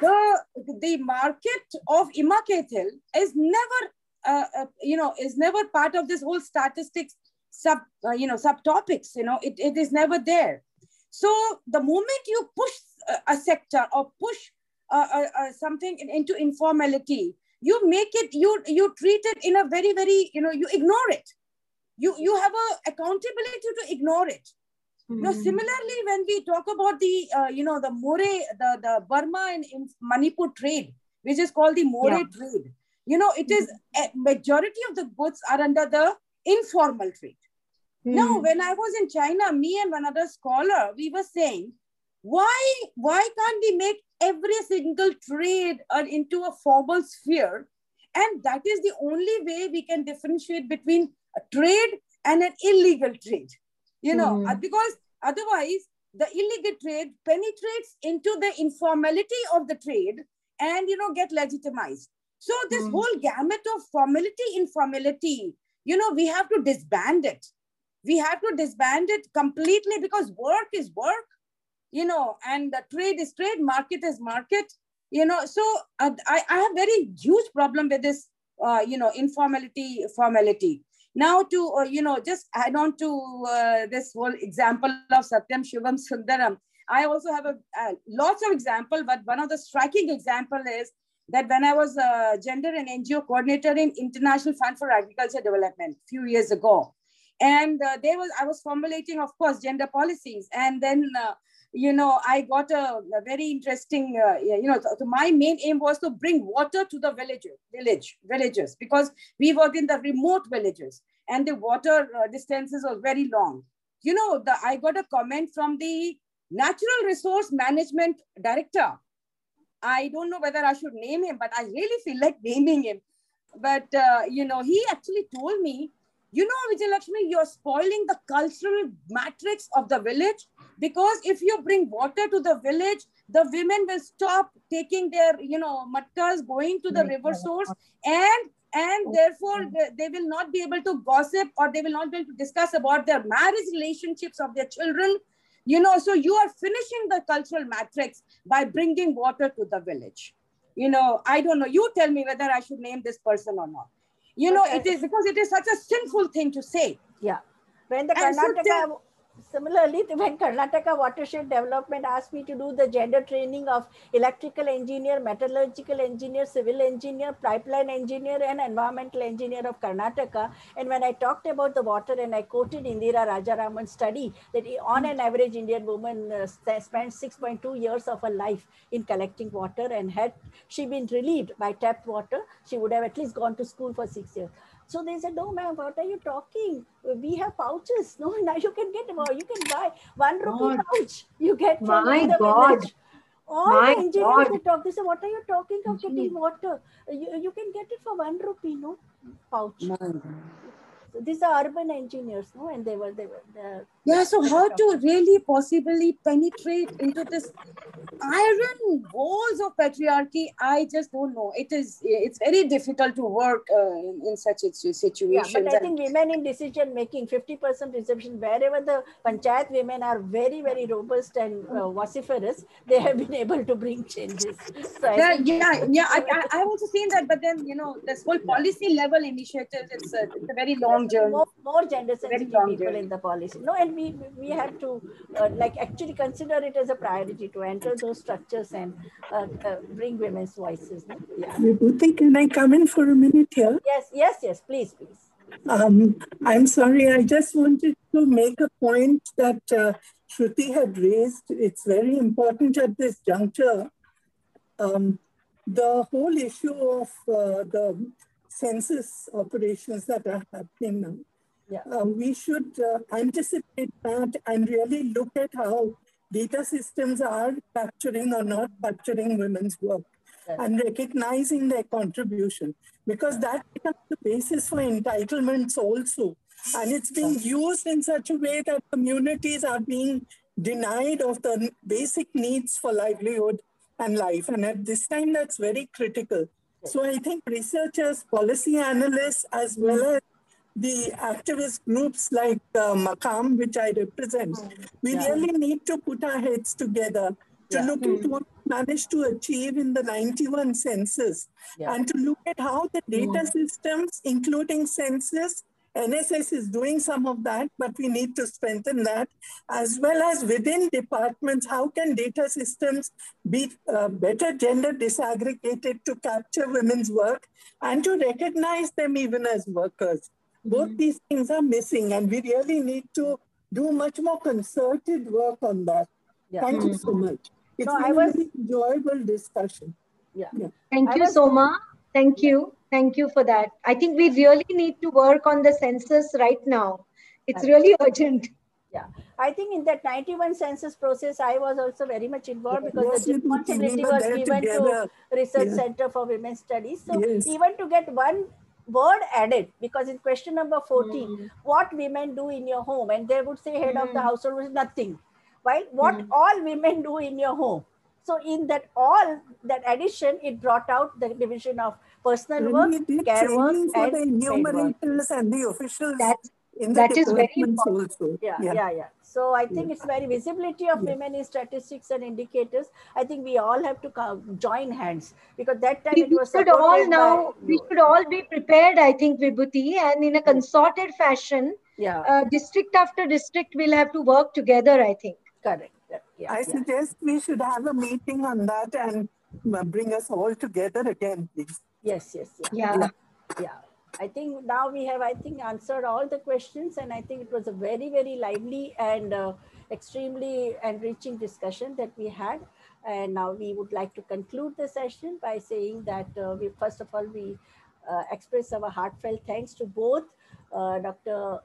[SPEAKER 8] the, the market of Ima Keithel is never, uh, uh, you know, is never part of this whole statistics sub, uh, you know, subtopics, you know, it, it is never there. So the moment you push a, a sector or push uh, uh, uh, something into informality, you make it, you, you treat it in a very, very, you know, you ignore it. You, you have a accountability to ignore it Mm-hmm. Now, similarly, when we talk about the, uh, you know, the More, the, the Burma and Manipur trade, which is called the More yeah. trade, you know, it is a majority of the goods are under the informal trade. Mm. Now, when I was in China, me and one other scholar, we were saying, why, why can't we make every single trade into a formal sphere? And that is the only way we can differentiate between a trade and an illegal trade you know mm. because otherwise the illegal trade penetrates into the informality of the trade and you know get legitimized so this mm. whole gamut of formality informality you know we have to disband it we have to disband it completely because work is work you know and the trade is trade market is market you know so uh, I, I have very huge problem with this uh, you know informality formality now to, uh, you know, just add on to uh, this whole example of Satyam Shivam Sundaram, I also have a, uh, lots of example, but one of the striking example is that when I was a gender and NGO coordinator in International Fund for Agriculture Development a few years ago, and uh, there was I was formulating, of course, gender policies, and then uh, you know I got a, a very interesting, uh, you know, so my main aim was to bring water to the village, village villages because we work in the remote villages, and the water uh, distances was very long. You know, the I got a comment from the natural resource management director. I don't know whether I should name him, but I really feel like naming him. But uh, you know, he actually told me you know, Vijayalakshmi, you're spoiling the cultural matrix of the village because if you bring water to the village, the women will stop taking their, you know, matkas, going to the river source and and therefore they will not be able to gossip or they will not be able to discuss about their marriage relationships of their children. You know so you are finishing the cultural matrix by bringing water to the village. You know i don't know. You tell me whether i should name this person or not you know, it is because it is such a sinful thing to say.
[SPEAKER 3] Yeah. When the Karnataka, Similarly, when Karnataka Watershed Development asked me to do the gender training of electrical engineer, metallurgical engineer, civil engineer, pipeline engineer, and environmental engineer of Karnataka, and when I talked about the water and I quoted Indira Rajaraman's study that on an average Indian woman uh, spent 6.2 years of her life in collecting water and had she been relieved by tap water, she would have at least gone to school for six years. So they said, no, ma'am, what are you talking? We have pouches. No, now you can get, you can buy one rupee God. pouch. You get from
[SPEAKER 4] My
[SPEAKER 3] the
[SPEAKER 4] God.
[SPEAKER 3] village. All My the engineers God. talk. They say, what are you talking of getting water? You, you can get it for one rupee, no? Pouch. So these are urban engineers, no? And they were, they were,
[SPEAKER 8] yeah. So how to really possibly penetrate into this iron walls of patriarchy? I just don't know. It is, it's very difficult to work uh, in, in, such a situation.
[SPEAKER 3] Yeah, but I think women in decision making, 50% reception, wherever the panchayat women are very, very robust and uh, vociferous, they have been able to bring changes.
[SPEAKER 8] So yeah, yeah, yeah. I, I, I've also seen that, but then, you know, this whole policy level initiative, it's a, it's a very long journey.
[SPEAKER 3] More, more gender sensitive people journey. in the policy. No, and we we have to uh, like actually consider it as a priority to enter those structures and uh, uh, bring women's voices. No? Yeah.
[SPEAKER 9] Vibhuti, can I come in for a minute here?
[SPEAKER 3] Yes, yes, yes. Please, please.
[SPEAKER 9] Um, I'm sorry. I just wanted to make a point that uh, Shruti had raised. It's very important at this juncture. Um, the whole issue of uh, the census operations that are happening now. Yeah. Uh, we should uh, anticipate that and really look at how data systems are capturing or not capturing women's work yes. and recognizing their contribution because that becomes the basis for entitlements also. And it's being used in such a way that communities are being denied of the basic needs for livelihood and life. And at this time, that's very critical. So I think researchers, policy analysts, as well as the activist groups like uh, MAKAAM, which I represent, we yeah. really need to put our heads together to yeah. look mm. at what we managed to achieve in the 91 census yeah. and to look at how the data mm. systems, including census, NSS is doing some of that, but we need to strengthen that, as well as within departments, how can data systems be uh, better gender disaggregated to capture women's work and to recognize them even as workers. Both mm -hmm. these things are missing and we really need to do much more concerted work on that. Yeah. Thank mm-hmm. you so much. It's no, been I was, an enjoyable discussion.
[SPEAKER 3] Yeah. yeah.
[SPEAKER 4] Thank I you, was, Soma. Thank you. Thank you for that. I think we really need to work on the census right now. It's really urgent.
[SPEAKER 3] Yeah, I think in that 91 census process, I was also very much involved because yes, the responsibility was given together. to Research yeah. Center for Women's Studies. So yes. even to get one word added, because in question number 14, mm. what women do in your home, and they would say head mm. of the hmm. household was nothing. While what mm. all women do in your home. So in that all that addition, it brought out the division of personal work, care work, and
[SPEAKER 9] the enumerators and the officials.
[SPEAKER 4] That's that is very important.
[SPEAKER 3] Also. Yeah, yeah, yeah, yeah. So I think yeah. it's very visibility of yeah. women in statistics and indicators. I think we all have to come, join hands because that time we, it was
[SPEAKER 4] should all now by, we should all be prepared. I think Vibhuti and in a consorted fashion.
[SPEAKER 3] Yeah.
[SPEAKER 4] Uh, district after district we'll have to work together. I think.
[SPEAKER 3] Correct. Yeah, I
[SPEAKER 9] suggest we should have a meeting on that and uh, bring us all together again, please.
[SPEAKER 3] Yes, yes,
[SPEAKER 4] yeah. yeah.
[SPEAKER 3] yeah. I think now we have, I think, answered all the questions, and I think it was a very, very lively and uh, extremely enriching discussion that we had. And now we would like to conclude the session by saying that uh, we, first of all, we uh, express our heartfelt thanks to both uh, Dr.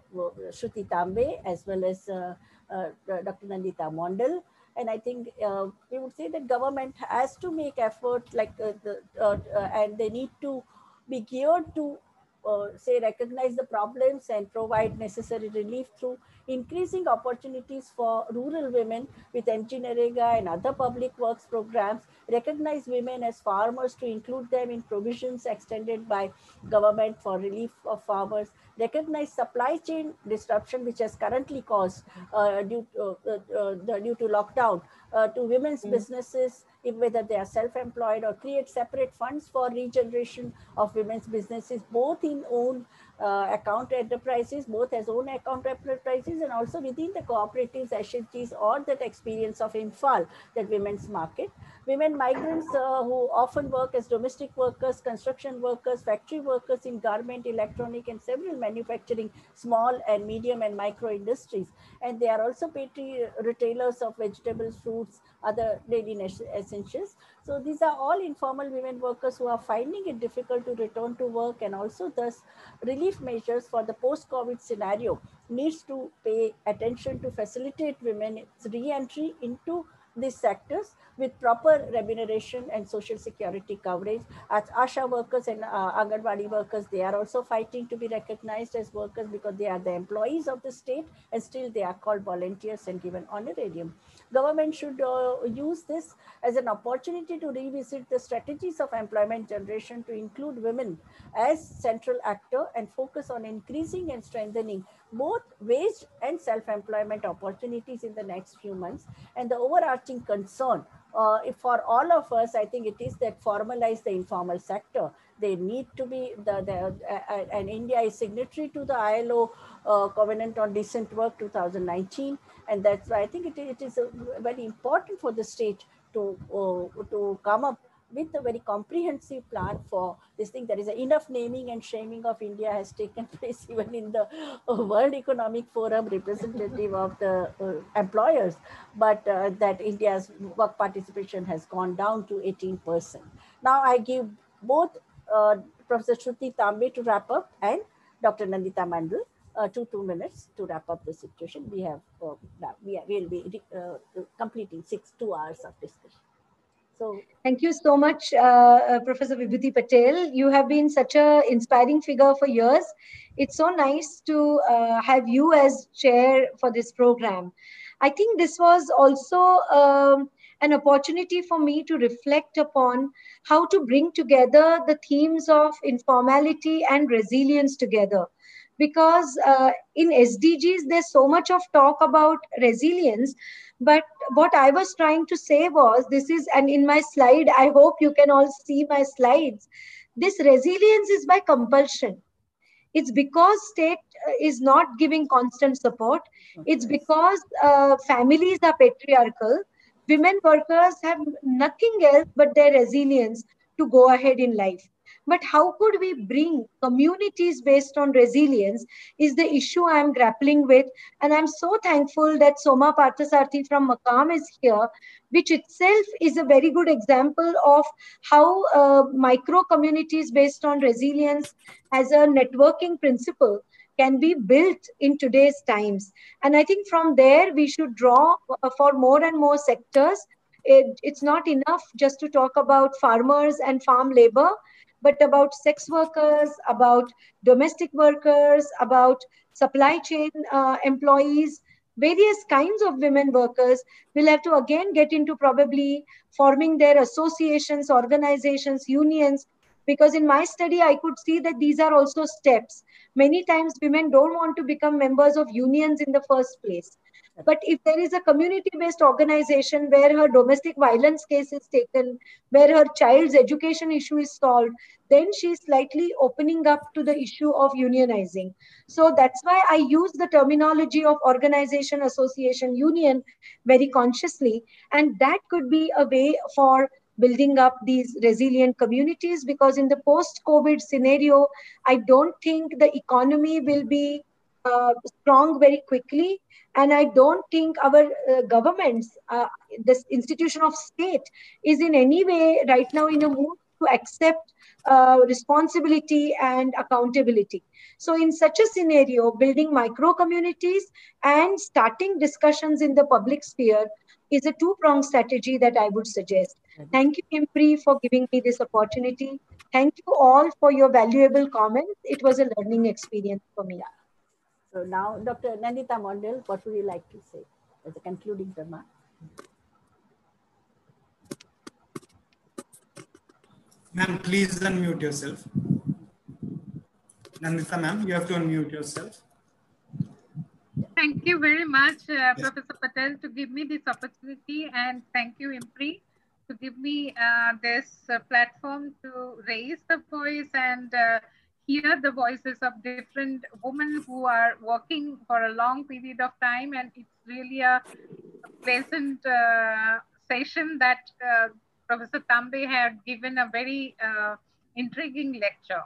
[SPEAKER 3] Shruti Tambe as well as uh, uh, Dr. Nandita Mondal. And I think uh, we would say that government has to make effort like uh, the, uh, and they need to be geared to uh, say recognize the problems and provide necessary relief through increasing opportunities for rural women with NREGA and other public works programs, recognize women as farmers to include them in provisions extended by government for relief of farmers, recognize supply chain disruption which has currently caused uh, due, to, uh, uh due to lockdown uh, to women's mm. businesses if whether they are self-employed or create separate funds for regeneration of women's businesses, both in own uh, account enterprises, both as own account enterprises and also within the cooperatives, SHGs or that experience of Imphal, that women's market. Women migrants uh, who often work as domestic workers, construction workers, factory workers in garment, electronic and several manufacturing, small and medium and micro industries. And they are also petty retailers of vegetables, fruits, other daily essentials. So these are all informal women workers who are finding it difficult to return to work and also thus relief measures for the post-COVID scenario needs to pay attention to facilitate women's re-entry into these sectors with proper remuneration and social security coverage. As ASHA workers and uh, Anganwadi workers, they are also fighting to be recognized as workers because they are the employees of the state and still they are called volunteers and given honorarium. Government should uh, use this as an opportunity to revisit the strategies of employment generation to include women as central actor and focus on increasing and strengthening both wage and self-employment opportunities in the next few months. And the overarching concern uh, for all of us, I think it is that formalize the informal sector. They need to be, the, the uh, and India is signatory to the ILO uh, Covenant on Decent Work 2019 and that's why I think it, it is very important for the state to uh, to come up with a very comprehensive plan for this thing. There is enough naming and shaming of India has taken place even in the uh, World Economic Forum representative of the uh, employers, but uh, that India's work participation has gone down to 18%. Now I give both uh, Professor Shruti Tambe to wrap up and Dr. Nandita Mondal uh, two two minutes to wrap up the situation. We have uh, we will be uh, completing six two hours of discussion. So
[SPEAKER 4] thank you so much, uh, uh, Professor Vibhuti Patel. You have been such an inspiring figure for years. It's so nice to uh, have you as chair for this program. I think this was also um, an opportunity for me to reflect upon how to bring together the themes of informality and resilience together because uh, in SDGs, there's so much of talk about resilience. But what I was trying to say was this is, and in my slide, I hope you can all see my slides. This resilience is by compulsion. It's because state uh, is not giving constant support. Okay. It's because uh, families are patriarchal. Women workers have nothing else but their resilience to go ahead in life. But how could we bring communities based on resilience is the issue I'm grappling with. And I'm so thankful that Soma Parthasarthy from MAKAAM is here, which itself is a very good example of how uh, micro communities based on resilience as a networking principle can be built in today's times. And I think from there, we should draw uh, for more and more sectors. It, it's not enough just to talk about farmers and farm labor, but about sex workers, about domestic workers, about supply chain uh, employees, various kinds of women workers will have to again get into probably forming their associations, organizations, unions. Because in my study, I could see that these are also steps. Many times, women don't want to become members of unions in the first place. But if there is a community based organization where her domestic violence case is taken, where her child's education issue is solved, then she's slightly opening up to the issue of unionizing. So that's why I use the terminology of organization, association, union very consciously. And that could be a way for building up these resilient communities because in the post COVID scenario, I don't think the economy will be uh, strong very quickly. And i don't think our uh, governments uh, this institution of state is in any way right now in a mood to accept uh, responsibility and accountability. So in such a scenario building micro communities and starting discussions in the public sphere is a two pronged strategy that i would suggest. Thank you impri for giving me this opportunity. Thank you all for your valuable comments. It was a learning experience for me
[SPEAKER 3] so now, Dr. Nandita Mondal, what would you like to say as a concluding remark?
[SPEAKER 5] Ma'am, please unmute yourself. Nandita ma'am, you have to unmute yourself.
[SPEAKER 6] Thank you very much, uh, yes. Professor Patel, to give me this opportunity and thank you, IMPRI, to give me uh, this uh, platform to raise the voice and uh, hear the voices of different women who are working for a long period of time. And it's really a pleasant uh, session that uh, Professor Tambe had given a very uh, intriguing lecture.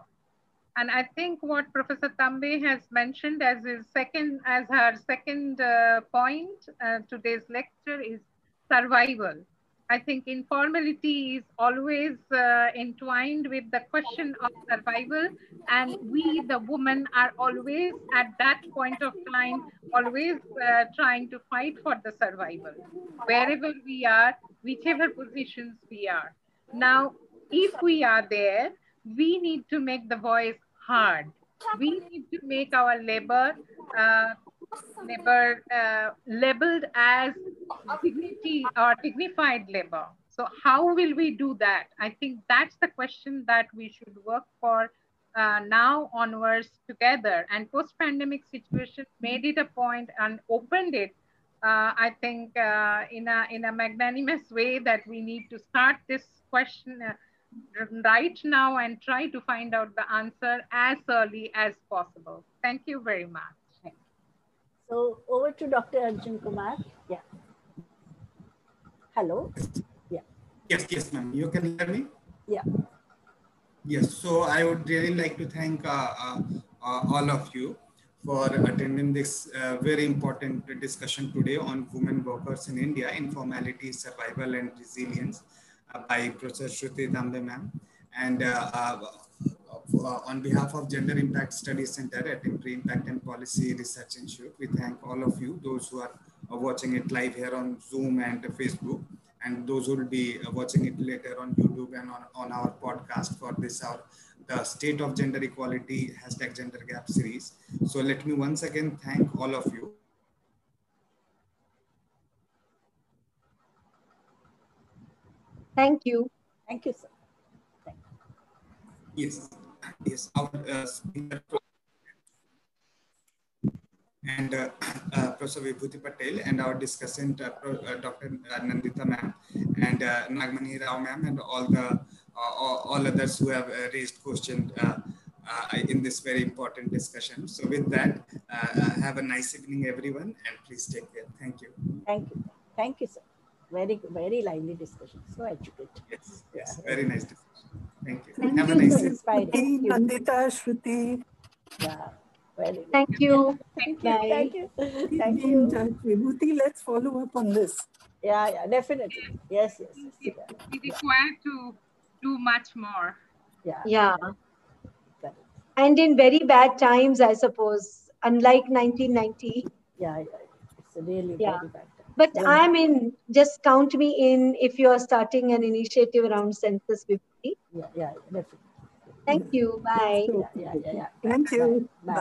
[SPEAKER 6] And I think what Professor Tambe has mentioned as his second, as her second uh, point uh, today's lecture is survival. I think informality is always uh, entwined with the question of survival. And we, the women, are always at that point of time, always uh, trying to fight for the survival, wherever we are, whichever positions we are. Now, if we are there, we need to make the voice hard. We need to make our labor uh, labor uh, labeled as dignity or dignified labor. So how will we do that? I think that's the question that we should work for uh, now onwards together. And post-pandemic situation made it a point and opened it. Uh, I think uh, in a in a magnanimous way that we need to start this question uh, right now and try to find out the answer as early as possible. Thank you very much.
[SPEAKER 3] So over to Dr. Arjun Kumar. Yeah. Hello. Yeah.
[SPEAKER 5] Yes, yes, ma'am. You can hear me?
[SPEAKER 3] Yeah.
[SPEAKER 5] Yes. So I would really like to thank uh, uh, uh, all of you for attending this uh, very important discussion today on women workers in India, informality, survival and resilience uh, by Professor Shruti Tambe ma'am. And uh, on behalf of Gender Impact Studies Center at IMPRI Impact and Policy Research Institute, we thank all of you, those who are uh, watching it live here on Zoom and Facebook, and those who will be uh, watching it later on YouTube and on, on our podcast for this our the State of Gender Equality hashtag Gender Gap series. So let me once again thank all of you.
[SPEAKER 4] Thank you.
[SPEAKER 3] Thank you, sir. Thank
[SPEAKER 5] you. Yes is our uh, and uh, uh, Professor Vibhuti Patel and our discussant uh, uh Dr. Nandita ma'am and uh, Nagmani Rao ma'am and all the uh, all, all, others who have raised questions in this very important discussion. So with that, have a nice evening everyone and please take care. Thank you.
[SPEAKER 3] Thank you. Thank you, sir. Very, very lively discussion. So educated.
[SPEAKER 5] Yes, yes, very nice discussion. Thank you.
[SPEAKER 3] Thank
[SPEAKER 5] Have
[SPEAKER 3] you.
[SPEAKER 5] a nice
[SPEAKER 3] so
[SPEAKER 5] day.
[SPEAKER 3] inspiring.
[SPEAKER 9] Shruti,
[SPEAKER 3] Thank you.
[SPEAKER 9] Nandita, Shruti,
[SPEAKER 3] Yeah. Very good.
[SPEAKER 4] Thank you.
[SPEAKER 3] Thank you.
[SPEAKER 4] Bye.
[SPEAKER 3] Thank you.
[SPEAKER 9] keep
[SPEAKER 3] Thank
[SPEAKER 9] being
[SPEAKER 3] you.
[SPEAKER 9] in touch. Vibhuti, let's follow up on this.
[SPEAKER 3] Yeah, yeah, definitely. Yes, yes. yes.
[SPEAKER 6] We
[SPEAKER 3] Yeah.
[SPEAKER 6] we require to do much more.
[SPEAKER 3] yeah.
[SPEAKER 4] Yeah.
[SPEAKER 3] Correct.
[SPEAKER 4] And in very bad times, I suppose, unlike 1990.
[SPEAKER 3] Yeah, yeah. It's a really
[SPEAKER 4] Yeah.
[SPEAKER 3] very bad time.
[SPEAKER 4] But
[SPEAKER 9] Yeah.
[SPEAKER 4] I'm in, just count me in if you are starting an initiative around census 50.
[SPEAKER 3] Yeah, yeah, definitely.
[SPEAKER 4] Thank you. Bye.
[SPEAKER 3] Yeah, yeah, yeah, yeah.
[SPEAKER 9] Thank you.
[SPEAKER 3] Bye.